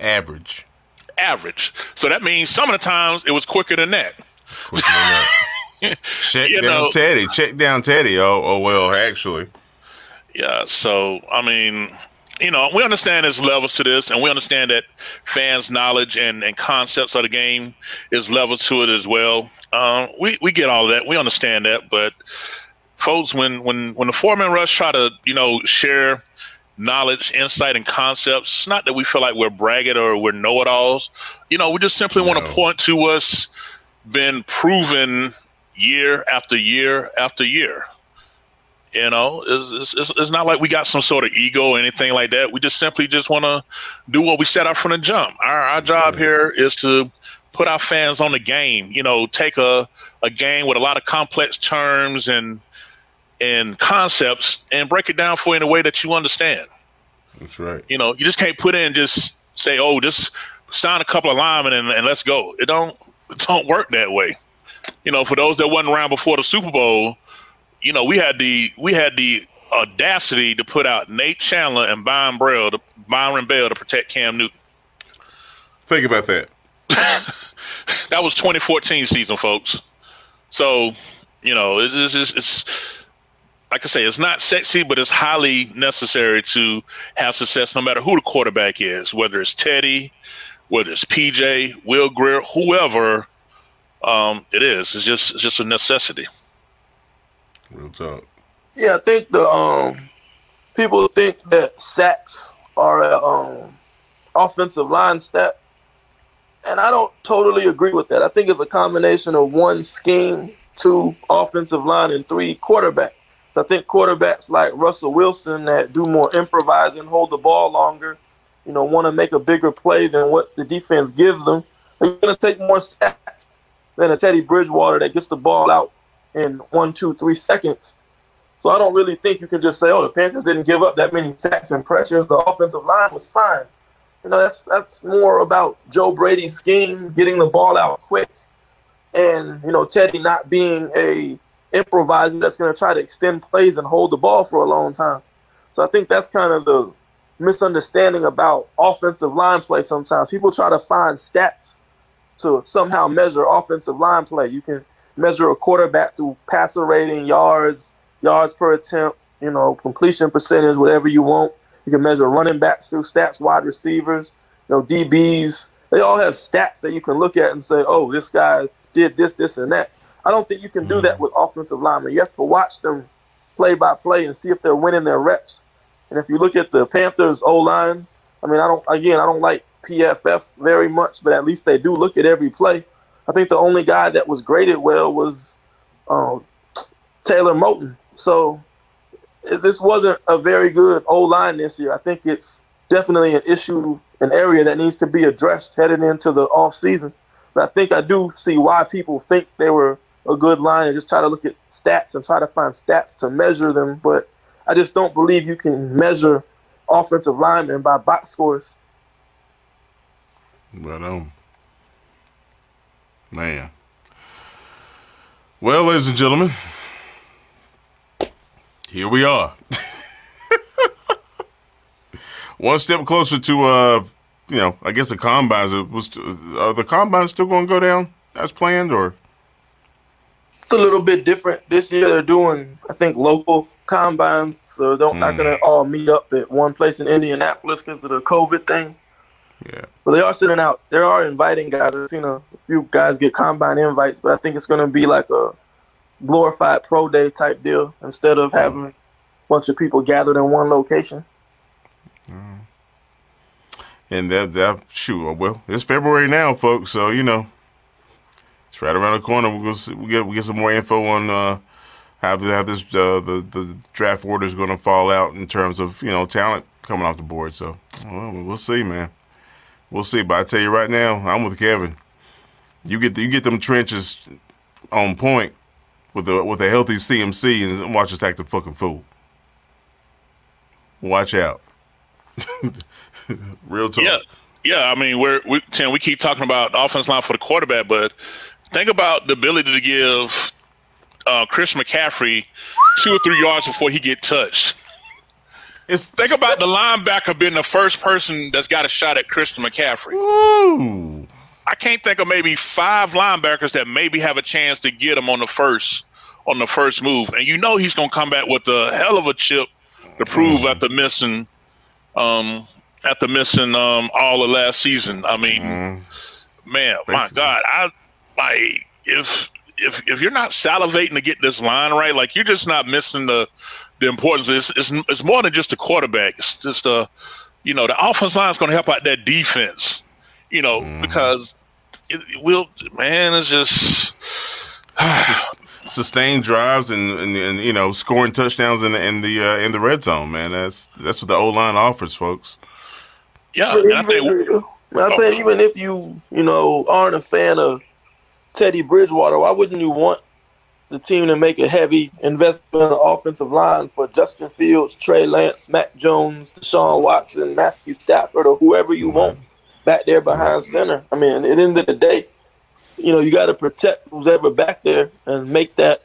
S1: Average.
S3: Average. So that means some of the times it was quicker than that. Quicker than that.
S1: Check you down know, Teddy. Check down Teddy. Oh, oh well, actually.
S3: Yeah. So I mean, you know, we understand there's levels to this, and we understand that fans' knowledge and, and concepts of the game is levels to it as well. Um, we we get all of that. We understand that, but folks, when when when the four man rush try to you know share knowledge, insight, and concepts, it's not that we feel like we're bragging or we're know-it-alls. You know, we just simply no. want to point to what's been proven year after year after year. You know, it's, it's, it's not like we got some sort of ego or anything like that. We just simply just want to do what we set out from the jump. Our, our job here is to put our fans on the game. You know, take a, a game with a lot of complex terms and and concepts and break it down for you in a way that you understand.
S1: That's right.
S3: You know, you just can't put in just say, "Oh, just sign a couple of linemen and, and let's go." It don't it don't work that way you know, for those that wasn't around before the Super Bowl, you know, we had the we had the audacity to put out Nate Chandler and Byron Bell to Byron Bell to protect Cam Newton.
S1: Think about that.
S3: that was 2014 season, folks. So, you know, it's, it's, it's like I say, it's not sexy, but it's highly necessary to have success no matter who the quarterback is, whether it's Teddy, whether it's PJ, Will Grier, whoever um, it is. It's just it's just a necessity.
S1: Real talk.
S2: Yeah, I think the um people think that sacks are a um offensive line stat. And I don't totally agree with that. I think it's a combination of one scheme, two offensive line, and three quarterback. I think quarterbacks like Russell Wilson that do more improvising, hold the ball longer, you know, want to make a bigger play than what the defense gives them. They're going to take more sacks than a Teddy Bridgewater that gets the ball out in one, two, three seconds. So I don't really think you can just say, "Oh, the Panthers didn't give up that many sacks and pressures. The offensive line was fine." You know, that's that's more about Joe Brady's scheme, getting the ball out quick, and you know Teddy not being a improviser that's going to try to extend plays and hold the ball for a long time. So I think that's kind of the misunderstanding about offensive line play. Sometimes people try to find stats to somehow measure offensive line play. You can measure a quarterback through passer rating, yards, yards per attempt, you know, completion percentage, whatever you want. You can measure running backs through stats, wide receivers, you know, DBs. They all have stats that you can look at and say, oh, this guy did this, this, and that. I don't think you can do that mm. with offensive linemen. You have to watch them play by play and see if they're winning their reps. And if you look at the Panthers O line, I mean, I don't. Again, I don't like PFF very much, but at least they do look at every play. I think the only guy that was graded well was um, Taylor Moton. So this wasn't a very good O line this year. I think it's definitely an issue, an area that needs to be addressed headed into the off season. But I think I do see why people think they were a good line and just try to look at stats and try to find stats to measure them. But I just don't believe you can measure offensive linemen by box scores.
S1: But um, man. Well, ladies and gentlemen, here we are. One step closer to uh, you know, I guess the combines. Was are the combines still going to go down as planned, or?
S2: It's a little bit different this year. They're doing, I think, local combines, so they're mm. not going to all meet up at one place in Indianapolis because of the COVID thing.
S1: Yeah.
S2: But they are sending out. They are inviting guys. I've seen a, a few guys get combine invites, but I think it's going to be like a glorified pro day type deal instead of having a bunch of people gathered in one location.
S1: Mm. And that that shoot, well, it's February now, folks. So you know, it's right around the corner. We'll see, we get we get some more info on uh, how how this uh, the the draft order is going to fall out in terms of you know talent coming off the board. So well, we'll see, man. We'll see. But I tell you right now, I'm with Kevin. You get you get them trenches on point. with a with a healthy CMC and watch us act the fucking fool. Watch out. Real talk.
S3: Yeah, yeah. I mean, we're we Tim, we keep talking about offense line for the quarterback, but think about the ability to give uh, Chris McCaffrey two or three yards before he get touched.
S1: It's
S3: Think about the linebacker being the first person that's got a shot at Christian McCaffrey.
S1: Ooh.
S3: I can't think of maybe five linebackers that maybe have a chance to get him on the first on the first move, and you know he's gonna come back with a hell of a chip to prove
S1: Mm-hmm.
S3: after missing, um, after missing um all of last season. I mean,
S1: Mm-hmm.
S3: man, my God, I like if if if you're not salivating to get this line right, like you're just not missing the the importance. It's it's, it's more than just a quarterback. It's just a you know the offense line is going to help out that defense. You know because it, it will man. It's just
S1: sustained drives and, and and you know scoring touchdowns in the in the uh, in the red zone, man. That's that's what the O line offers, folks.
S3: yeah.
S2: But
S3: I think
S2: I'm saying even if you you know aren't a fan of Teddy Bridgewater, why wouldn't you want the team to make a heavy investment in the offensive line for Justin Fields, Trey Lance, Matt Jones, Deshaun Watson, Matthew Stafford, or whoever you mm-hmm. want back there behind mm-hmm. center? I mean, at the end of the day, you know you got to protect who's ever back there and make that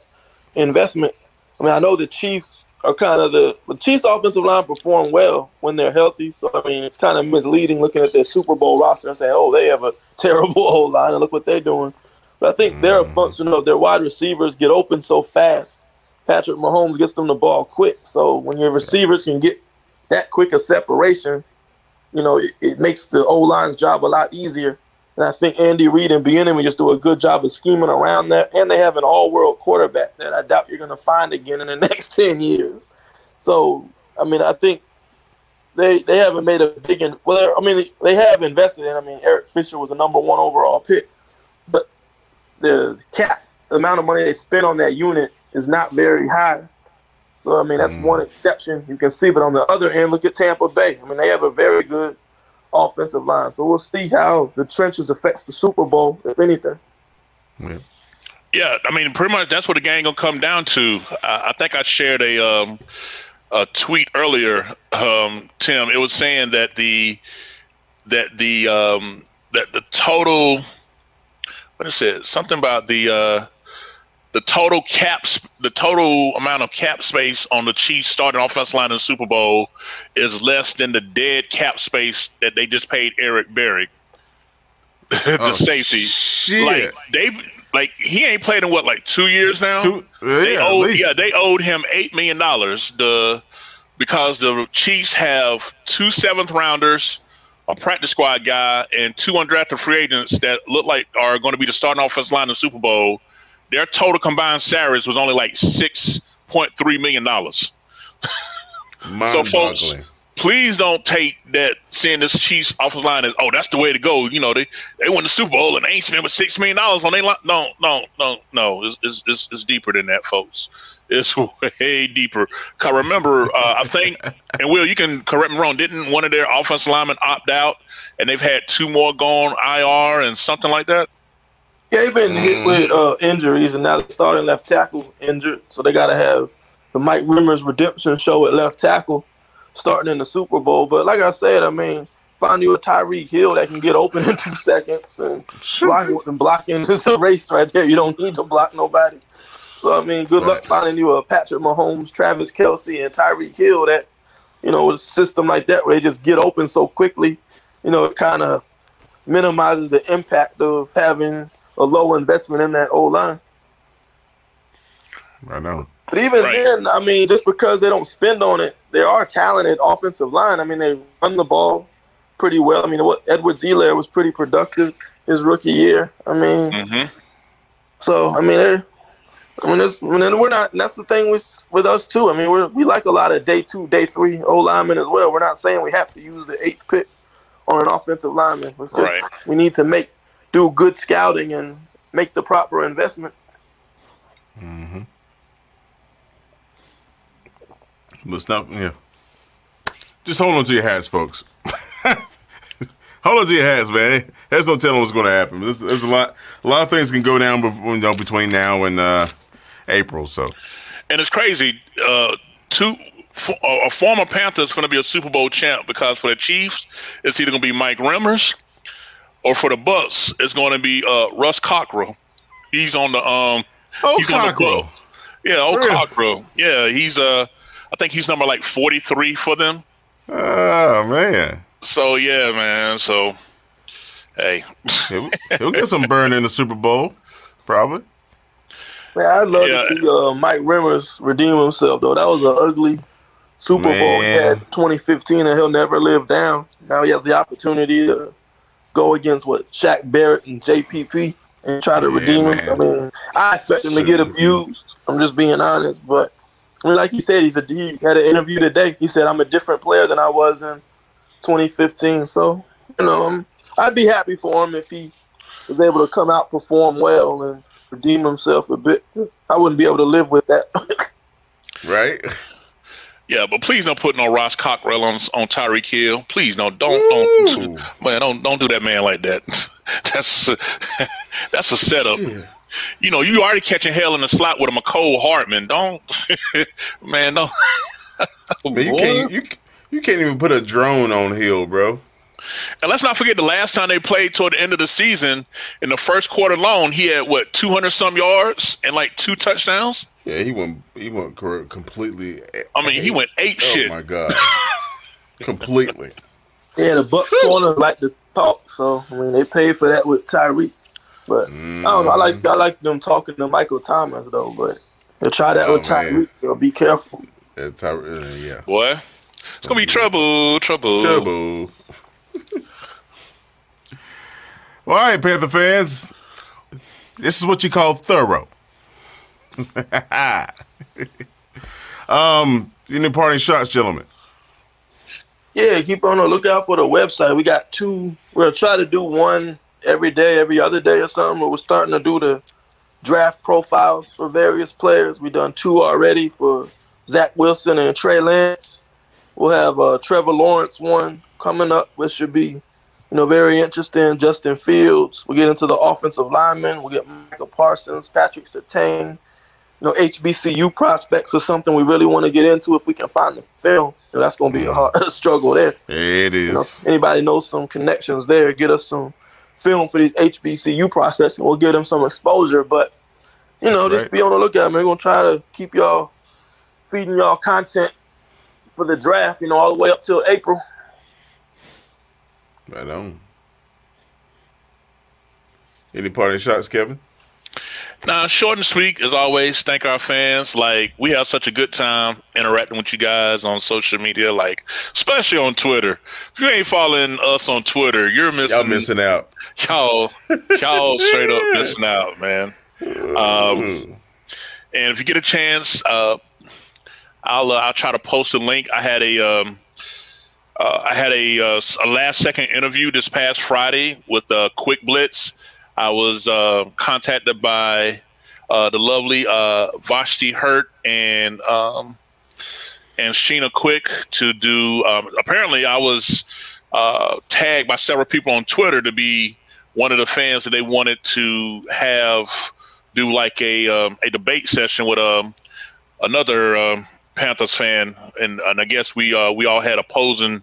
S2: investment. I mean, I know the Chiefs are kind of the the Chiefs' offensive line perform well when they're healthy. So I mean, it's kind of misleading looking at their Super Bowl roster and saying, "Oh, they have a terrible O line and look what they're doing." But I think they're a mm. function of their wide receivers get open so fast. Patrick Mahomes gets them the ball quick. So when your receivers can get that quick a separation, you know, it, it makes the O line's job a lot easier. And I think Andy Reid and Bieniemy just do a good job of scheming around that. And they have an all-world quarterback that I doubt you're going to find again in the next ten years. So I mean, I think they they haven't made a big in, well. I mean, they have invested in. I mean, Eric Fisher was a number one overall pick, but the cap, the amount of money they spent on that unit is not very high. So I mean, that's one exception you can see. But on the other end, look at Tampa Bay. I mean, they have a very good offensive line. So we'll see how the trenches affects the Super Bowl, if anything.
S1: Yeah.
S3: Yeah, I mean, pretty much that's what the game gonna come down to. I, I think I shared a um, a tweet earlier, um, Tim. It was saying that the that the um, that the total what is it? Something about the uh, the total caps, the total amount of cap space on the Chiefs starting offensive line in the Super Bowl is less than the dead cap space that they just paid Eric Berry, the
S1: Oh,
S3: safety.
S1: Shit.
S3: Like they like he ain't played in what like two years now.
S1: Two-
S3: they
S1: yeah, at
S3: owed yeah they owed him eight million dollars. The because the Chiefs have two seventh rounders, a practice squad guy, and two undrafted free agents that look like are going to be the starting offensive line in the Super Bowl. Their total combined salaries was only like six point three million dollars. So, folks, please don't take that seeing this Chiefs offensive line as oh that's the way to go. You know they they won the Super Bowl and they ain't spent but six million dollars on they line. No, no, no, no. It's, it's it's it's deeper than that, folks. It's way deeper. Cause remember, uh, I think, and Will, you can correct me wrong. Didn't one of their offensive linemen opt out, and they've had two more gone IR and something like that?
S2: Yeah, they've been hit with uh, injuries, and now the starting left tackle injured, so they got to have the Mike Remmers redemption show at left tackle starting in the Super Bowl. But like I said, I mean, find you a Tyreek Hill that can get open in two seconds and blocking, and blocking is a race right there. You don't need to block nobody. So I mean, good luck finding you a Patrick Mahomes, Travis Kelce, and Tyreek Hill that you know with a system like that where they just get open so quickly. You know, it kind of minimizes the impact of having a low investment in that O line.
S1: I know.
S2: But even
S3: Right.
S2: then, I mean, just because they don't spend on it, they are talented offensive line. I mean, they run the ball pretty well. I mean, what Edwards-Helaire was pretty productive his rookie year. I mean,
S3: Mm-hmm.
S2: so I mean, they're, I mean, I mean, we're not. That's the thing with with us too. I mean, we're we like a lot of day two, day three O linemen as well. We're not saying we have to use the eighth pick on an offensive lineman. It's just
S3: Right.
S2: we need to make do good scouting and make the proper investment.
S1: Let's not. Yeah. Just hold on to your hats, folks. hold on to your hats, man. There's no telling what's going to happen. There's, there's a lot, a lot of things can go down, you know, between now and uh, April. So,
S3: and it's crazy. Uh, two for, a former Panther is going to be a Super Bowl champ because for the Chiefs, it's either going to be Mike Remmers, or for the Bucks, it's going to be uh, Russ Cockrell. He's on the um.
S1: Oh, he's Cockrell.
S3: Yeah, old really? Cockrell. Yeah, he's uh, I think he's number like forty three for them.
S1: Oh man.
S3: So yeah, man. So hey,
S1: he'll, he'll get some burn in the Super Bowl, probably.
S2: Man, I'd love yeah. to see uh, Mike Remmers redeem himself though. That was an ugly Super man. Bowl he had 2015, and he'll never live down. Now he has the opportunity to go against what Shaq Barrett and JPP and try to yeah, redeem man. him. I mean, I expect him to get abused. I'm just being honest, but I mean, like he said, he's a he had an interview today. He said, "I'm a different player than I was in 2015." So, you know, I'm, I'd be happy for him if he was able to come out, perform well, and redeem himself a bit. I wouldn't be able to live with that.
S1: right.
S3: Yeah, but please don't put no Ross Cockrell on on Tyreek Hill. Please no, don't don't man, don't don't do that man like that. that's that's a setup. Shit you know, you already catching hell in the slot with a Mecole Hardman. Don't, man, don't.
S1: man, you can't you you can't even put a drone on Hill, bro.
S3: And let's not forget the last time they played toward the end of the season, in the first quarter alone, he had what two hundred some yards and like two touchdowns.
S1: Yeah, he went he went completely.
S3: I mean, he went eight oh shit.
S1: Oh my god, completely.
S2: Yeah, the Bucks corner like to talk, so I mean they paid for that with Tyreek. But mm. I don't know. I like I like them talking to Michael Thomas though. But they'll try that oh, with Tyreek. They'll be careful.
S1: Yeah, Ty- uh, yeah.
S3: Boy, it's gonna be trouble, trouble,
S1: trouble. Well, all right, Panther fans. This is what you call thorough. um, any parting shots, gentlemen?
S2: Yeah, keep on the lookout for the website. We got two. We'll try to do one every day, every other day or something. But we're starting to do the draft profiles for various players. We've done two already for Zach Wilson and Trey Lance. We'll have uh, Trevor Lawrence one coming up, which should be, you know, very interesting. Justin Fields. We'll get into the offensive linemen. We'll get Micah Parsons, Patrick Surtain. You know, HBCU prospects are something we really want to get into if we can find the film. You know, that's going to be a hard struggle there.
S1: It is. You
S2: know, anybody knows some connections there? Get us some film for these HBCU prospects, and we'll give them some exposure. But you know, That's just right. be on the lookout, man. We're gonna try to keep y'all feeding y'all content for the draft. You know, all the way up till April.
S1: Right on. Any parting shots, Kevin?
S3: Now, short and sweet as always. Thank our fans. Like we have such a good time interacting with you guys on social media, like especially on Twitter. If you ain't following us on Twitter, you're missing.
S1: Y'all missing out.
S3: Y'all, y'all straight up missing out, man. Um, and if you get a chance, uh, I'll uh, I'll try to post a link. I had a um, uh, I had a, uh, a last second interview this past Friday with uh, Quick Blitz I was uh, contacted by uh, the lovely uh, Vashti Hurt and um, and Sheena Quick to do. Um, apparently, I was tagged by several people on Twitter to be one of the fans that they wanted to have do like a um, a debate session with um, another um, Panthers fan, and, and I guess we uh, we all had opposing.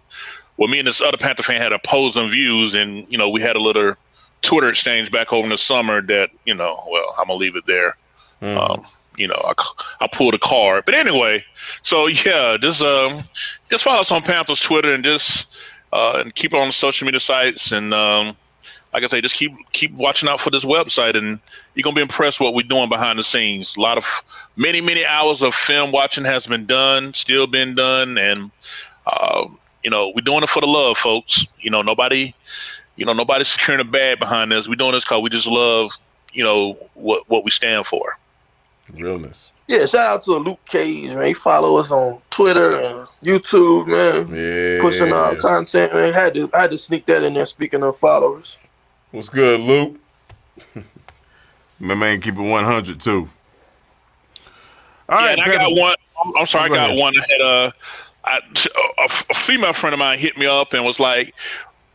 S3: Well, me and this other Panther fan had opposing views, and you know we had a little Twitter exchange back over in the summer that you know, well, I'm gonna leave it there. Mm. Um, you know, I, I pulled a card, but anyway, so yeah, just um, just follow us on Panthers Twitter and just uh, and keep it on the social media sites and um, like I say, just keep keep watching out for this website, and you're gonna be impressed what we're doing behind the scenes. A lot of many many hours of film watching has been done, still been done, and uh, you know we're doing it for the love, folks. You know nobody you know, nobody's securing a bag behind us. We're doing this because we just love, you know, what what we stand for.
S1: Realness.
S2: Yeah, shout out to Luke Cage, man. He follow us on Twitter and YouTube, man.
S1: Yeah.
S2: Pushing our content, man. Had to I had to sneak that in there speaking of followers.
S1: What's good, Luke? My man keep it 100 too.
S3: All yeah, right, and I got one. I'm, I'm sorry, I got ahead. one. I had a, I, a, a female friend of mine hit me up and was like,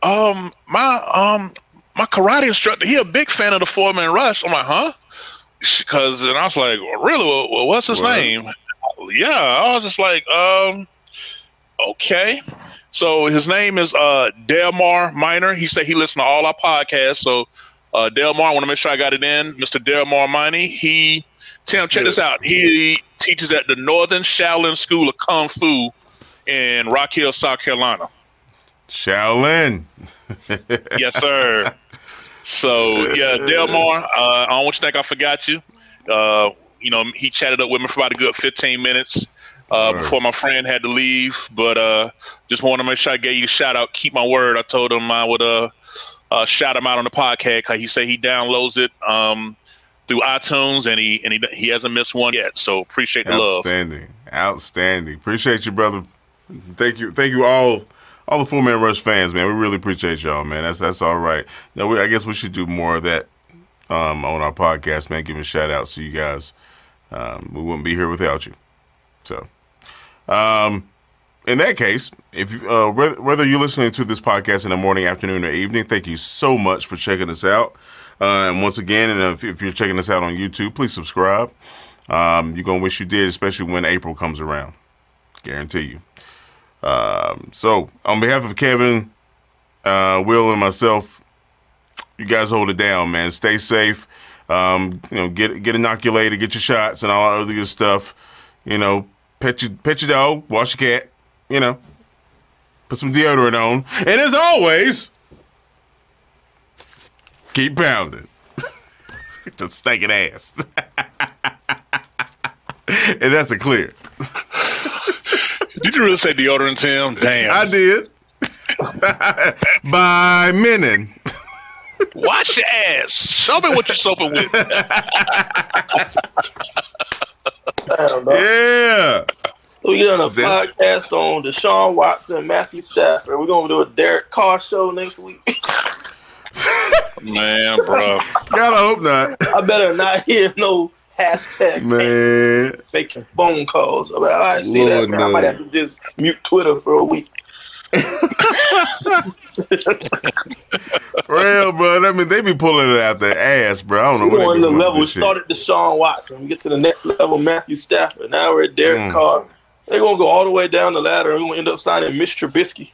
S3: um, my um, my karate instructor, he a big fan of the four man rush. I'm like, huh? because and I was like, really, well, what's his what? name? Yeah, I was just like, um, okay. So his name is uh, Delmar Minor. He said he listened to all our podcasts. So uh, Delmar, I want to make sure I got it in. Mr. Delmar Minor. He Tim, check this out. He teaches at the Northern Shaolin School of Kung Fu in Rock Hill, South Carolina.
S1: Shaolin.
S3: yes, sir. So yeah, Delmar, uh, I don't want you to think I forgot you. Uh, you know, he chatted up with me for about a good 15 minutes uh, right. before my friend had to leave. But uh, just want to make sure I gave you a shout out. Keep my word. I told him I would uh, uh shout him out on the podcast he said he downloads it um, through iTunes and he and he, he hasn't missed one yet. So appreciate the
S1: love. Outstanding, outstanding. Appreciate you, brother. Thank you, thank you all. All the Four Man Rush fans, man, we really appreciate y'all, man. That's that's all right. Now, we, I guess we should do more of that um, on our podcast, man. Giving shout outs to you guys. Um, we wouldn't be here without you. Um, in that case, if uh, whether you're listening to this podcast in the morning, afternoon, or evening, thank you so much for checking us out. Uh, and once again, and if, if, you're checking us out on YouTube, please subscribe. Um, you're gonna wish you did, especially when April comes around. Guarantee you. Um, so, on behalf of Kevin, uh, Will, and myself, you guys hold it down, man. Stay safe. Um, you know, get get inoculated, get your shots, and all that other good stuff. You know, pet your pet your dog, wash your cat. You know, put some deodorant on, and as always, keep pounding. Just stinking ass. and that's a clear.
S3: Did you really say deodorant, Tim? Damn.
S1: I did. By Menon.
S3: Wash your ass. Show me what you're soaping with.
S1: Yeah.
S2: We get on a podcast on Deshaun Watson, Matthew Stafford. We're gonna do a Derek Carr show next week.
S3: Man, bro.
S1: Gotta hope not.
S2: I better not hear no hashtag
S1: man
S2: making phone calls about I see Lord that. Man. I might have to just mute Twitter for a week.
S1: For real, bro. I mean, they be pulling it out their ass, bro. I don't know.
S2: We're on the level. We started Deshaun Watson. We get to the next level, Matthew Stafford. Now we're at Derek mm. Carr. They're gonna go all the way down the ladder, and we're gonna end up signing Mitch Trubisky.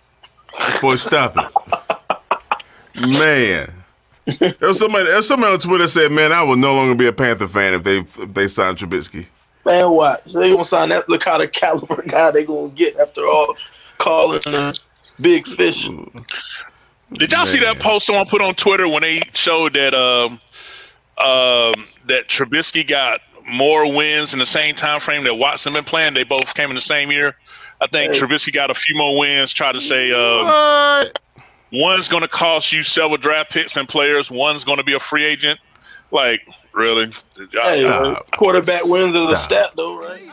S1: Boy, stop it, man. There was somebody. There was somebody on Twitter said, "Man, I will no longer be a Panther fan if they if they signed Trubisky."
S2: Man, what? So they gonna sign that? Look how the caliber guy they gonna get after all calling big fish.
S3: Did y'all Man. see that post someone put on Twitter when they showed that um, um, that Trubisky got more wins in the same time frame that Watson been playing? They both came in the same year. I think hey. Trubisky got a few more wins. Try to say um, one's going to cost you several draft picks and players. One's going to be a free agent. Like really?
S2: Hey, quarterback wins is a stat though, right?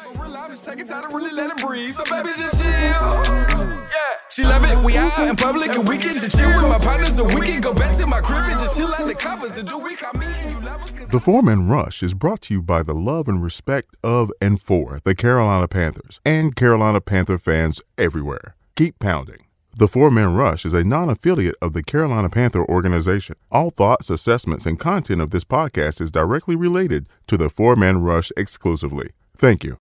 S2: She love it. We out in public and we can just chill with my partners we can go back to my crib and just chill the covers and do we and you.
S4: The Four Man Rush is brought to you by the love and respect of and for the Carolina Panthers and Carolina Panther fans everywhere. Keep pounding. The Four Man Rush is a non affiliate of the Carolina Panther organization. All thoughts, assessments, and content of this podcast is directly related to the Four Man Rush exclusively. Thank you.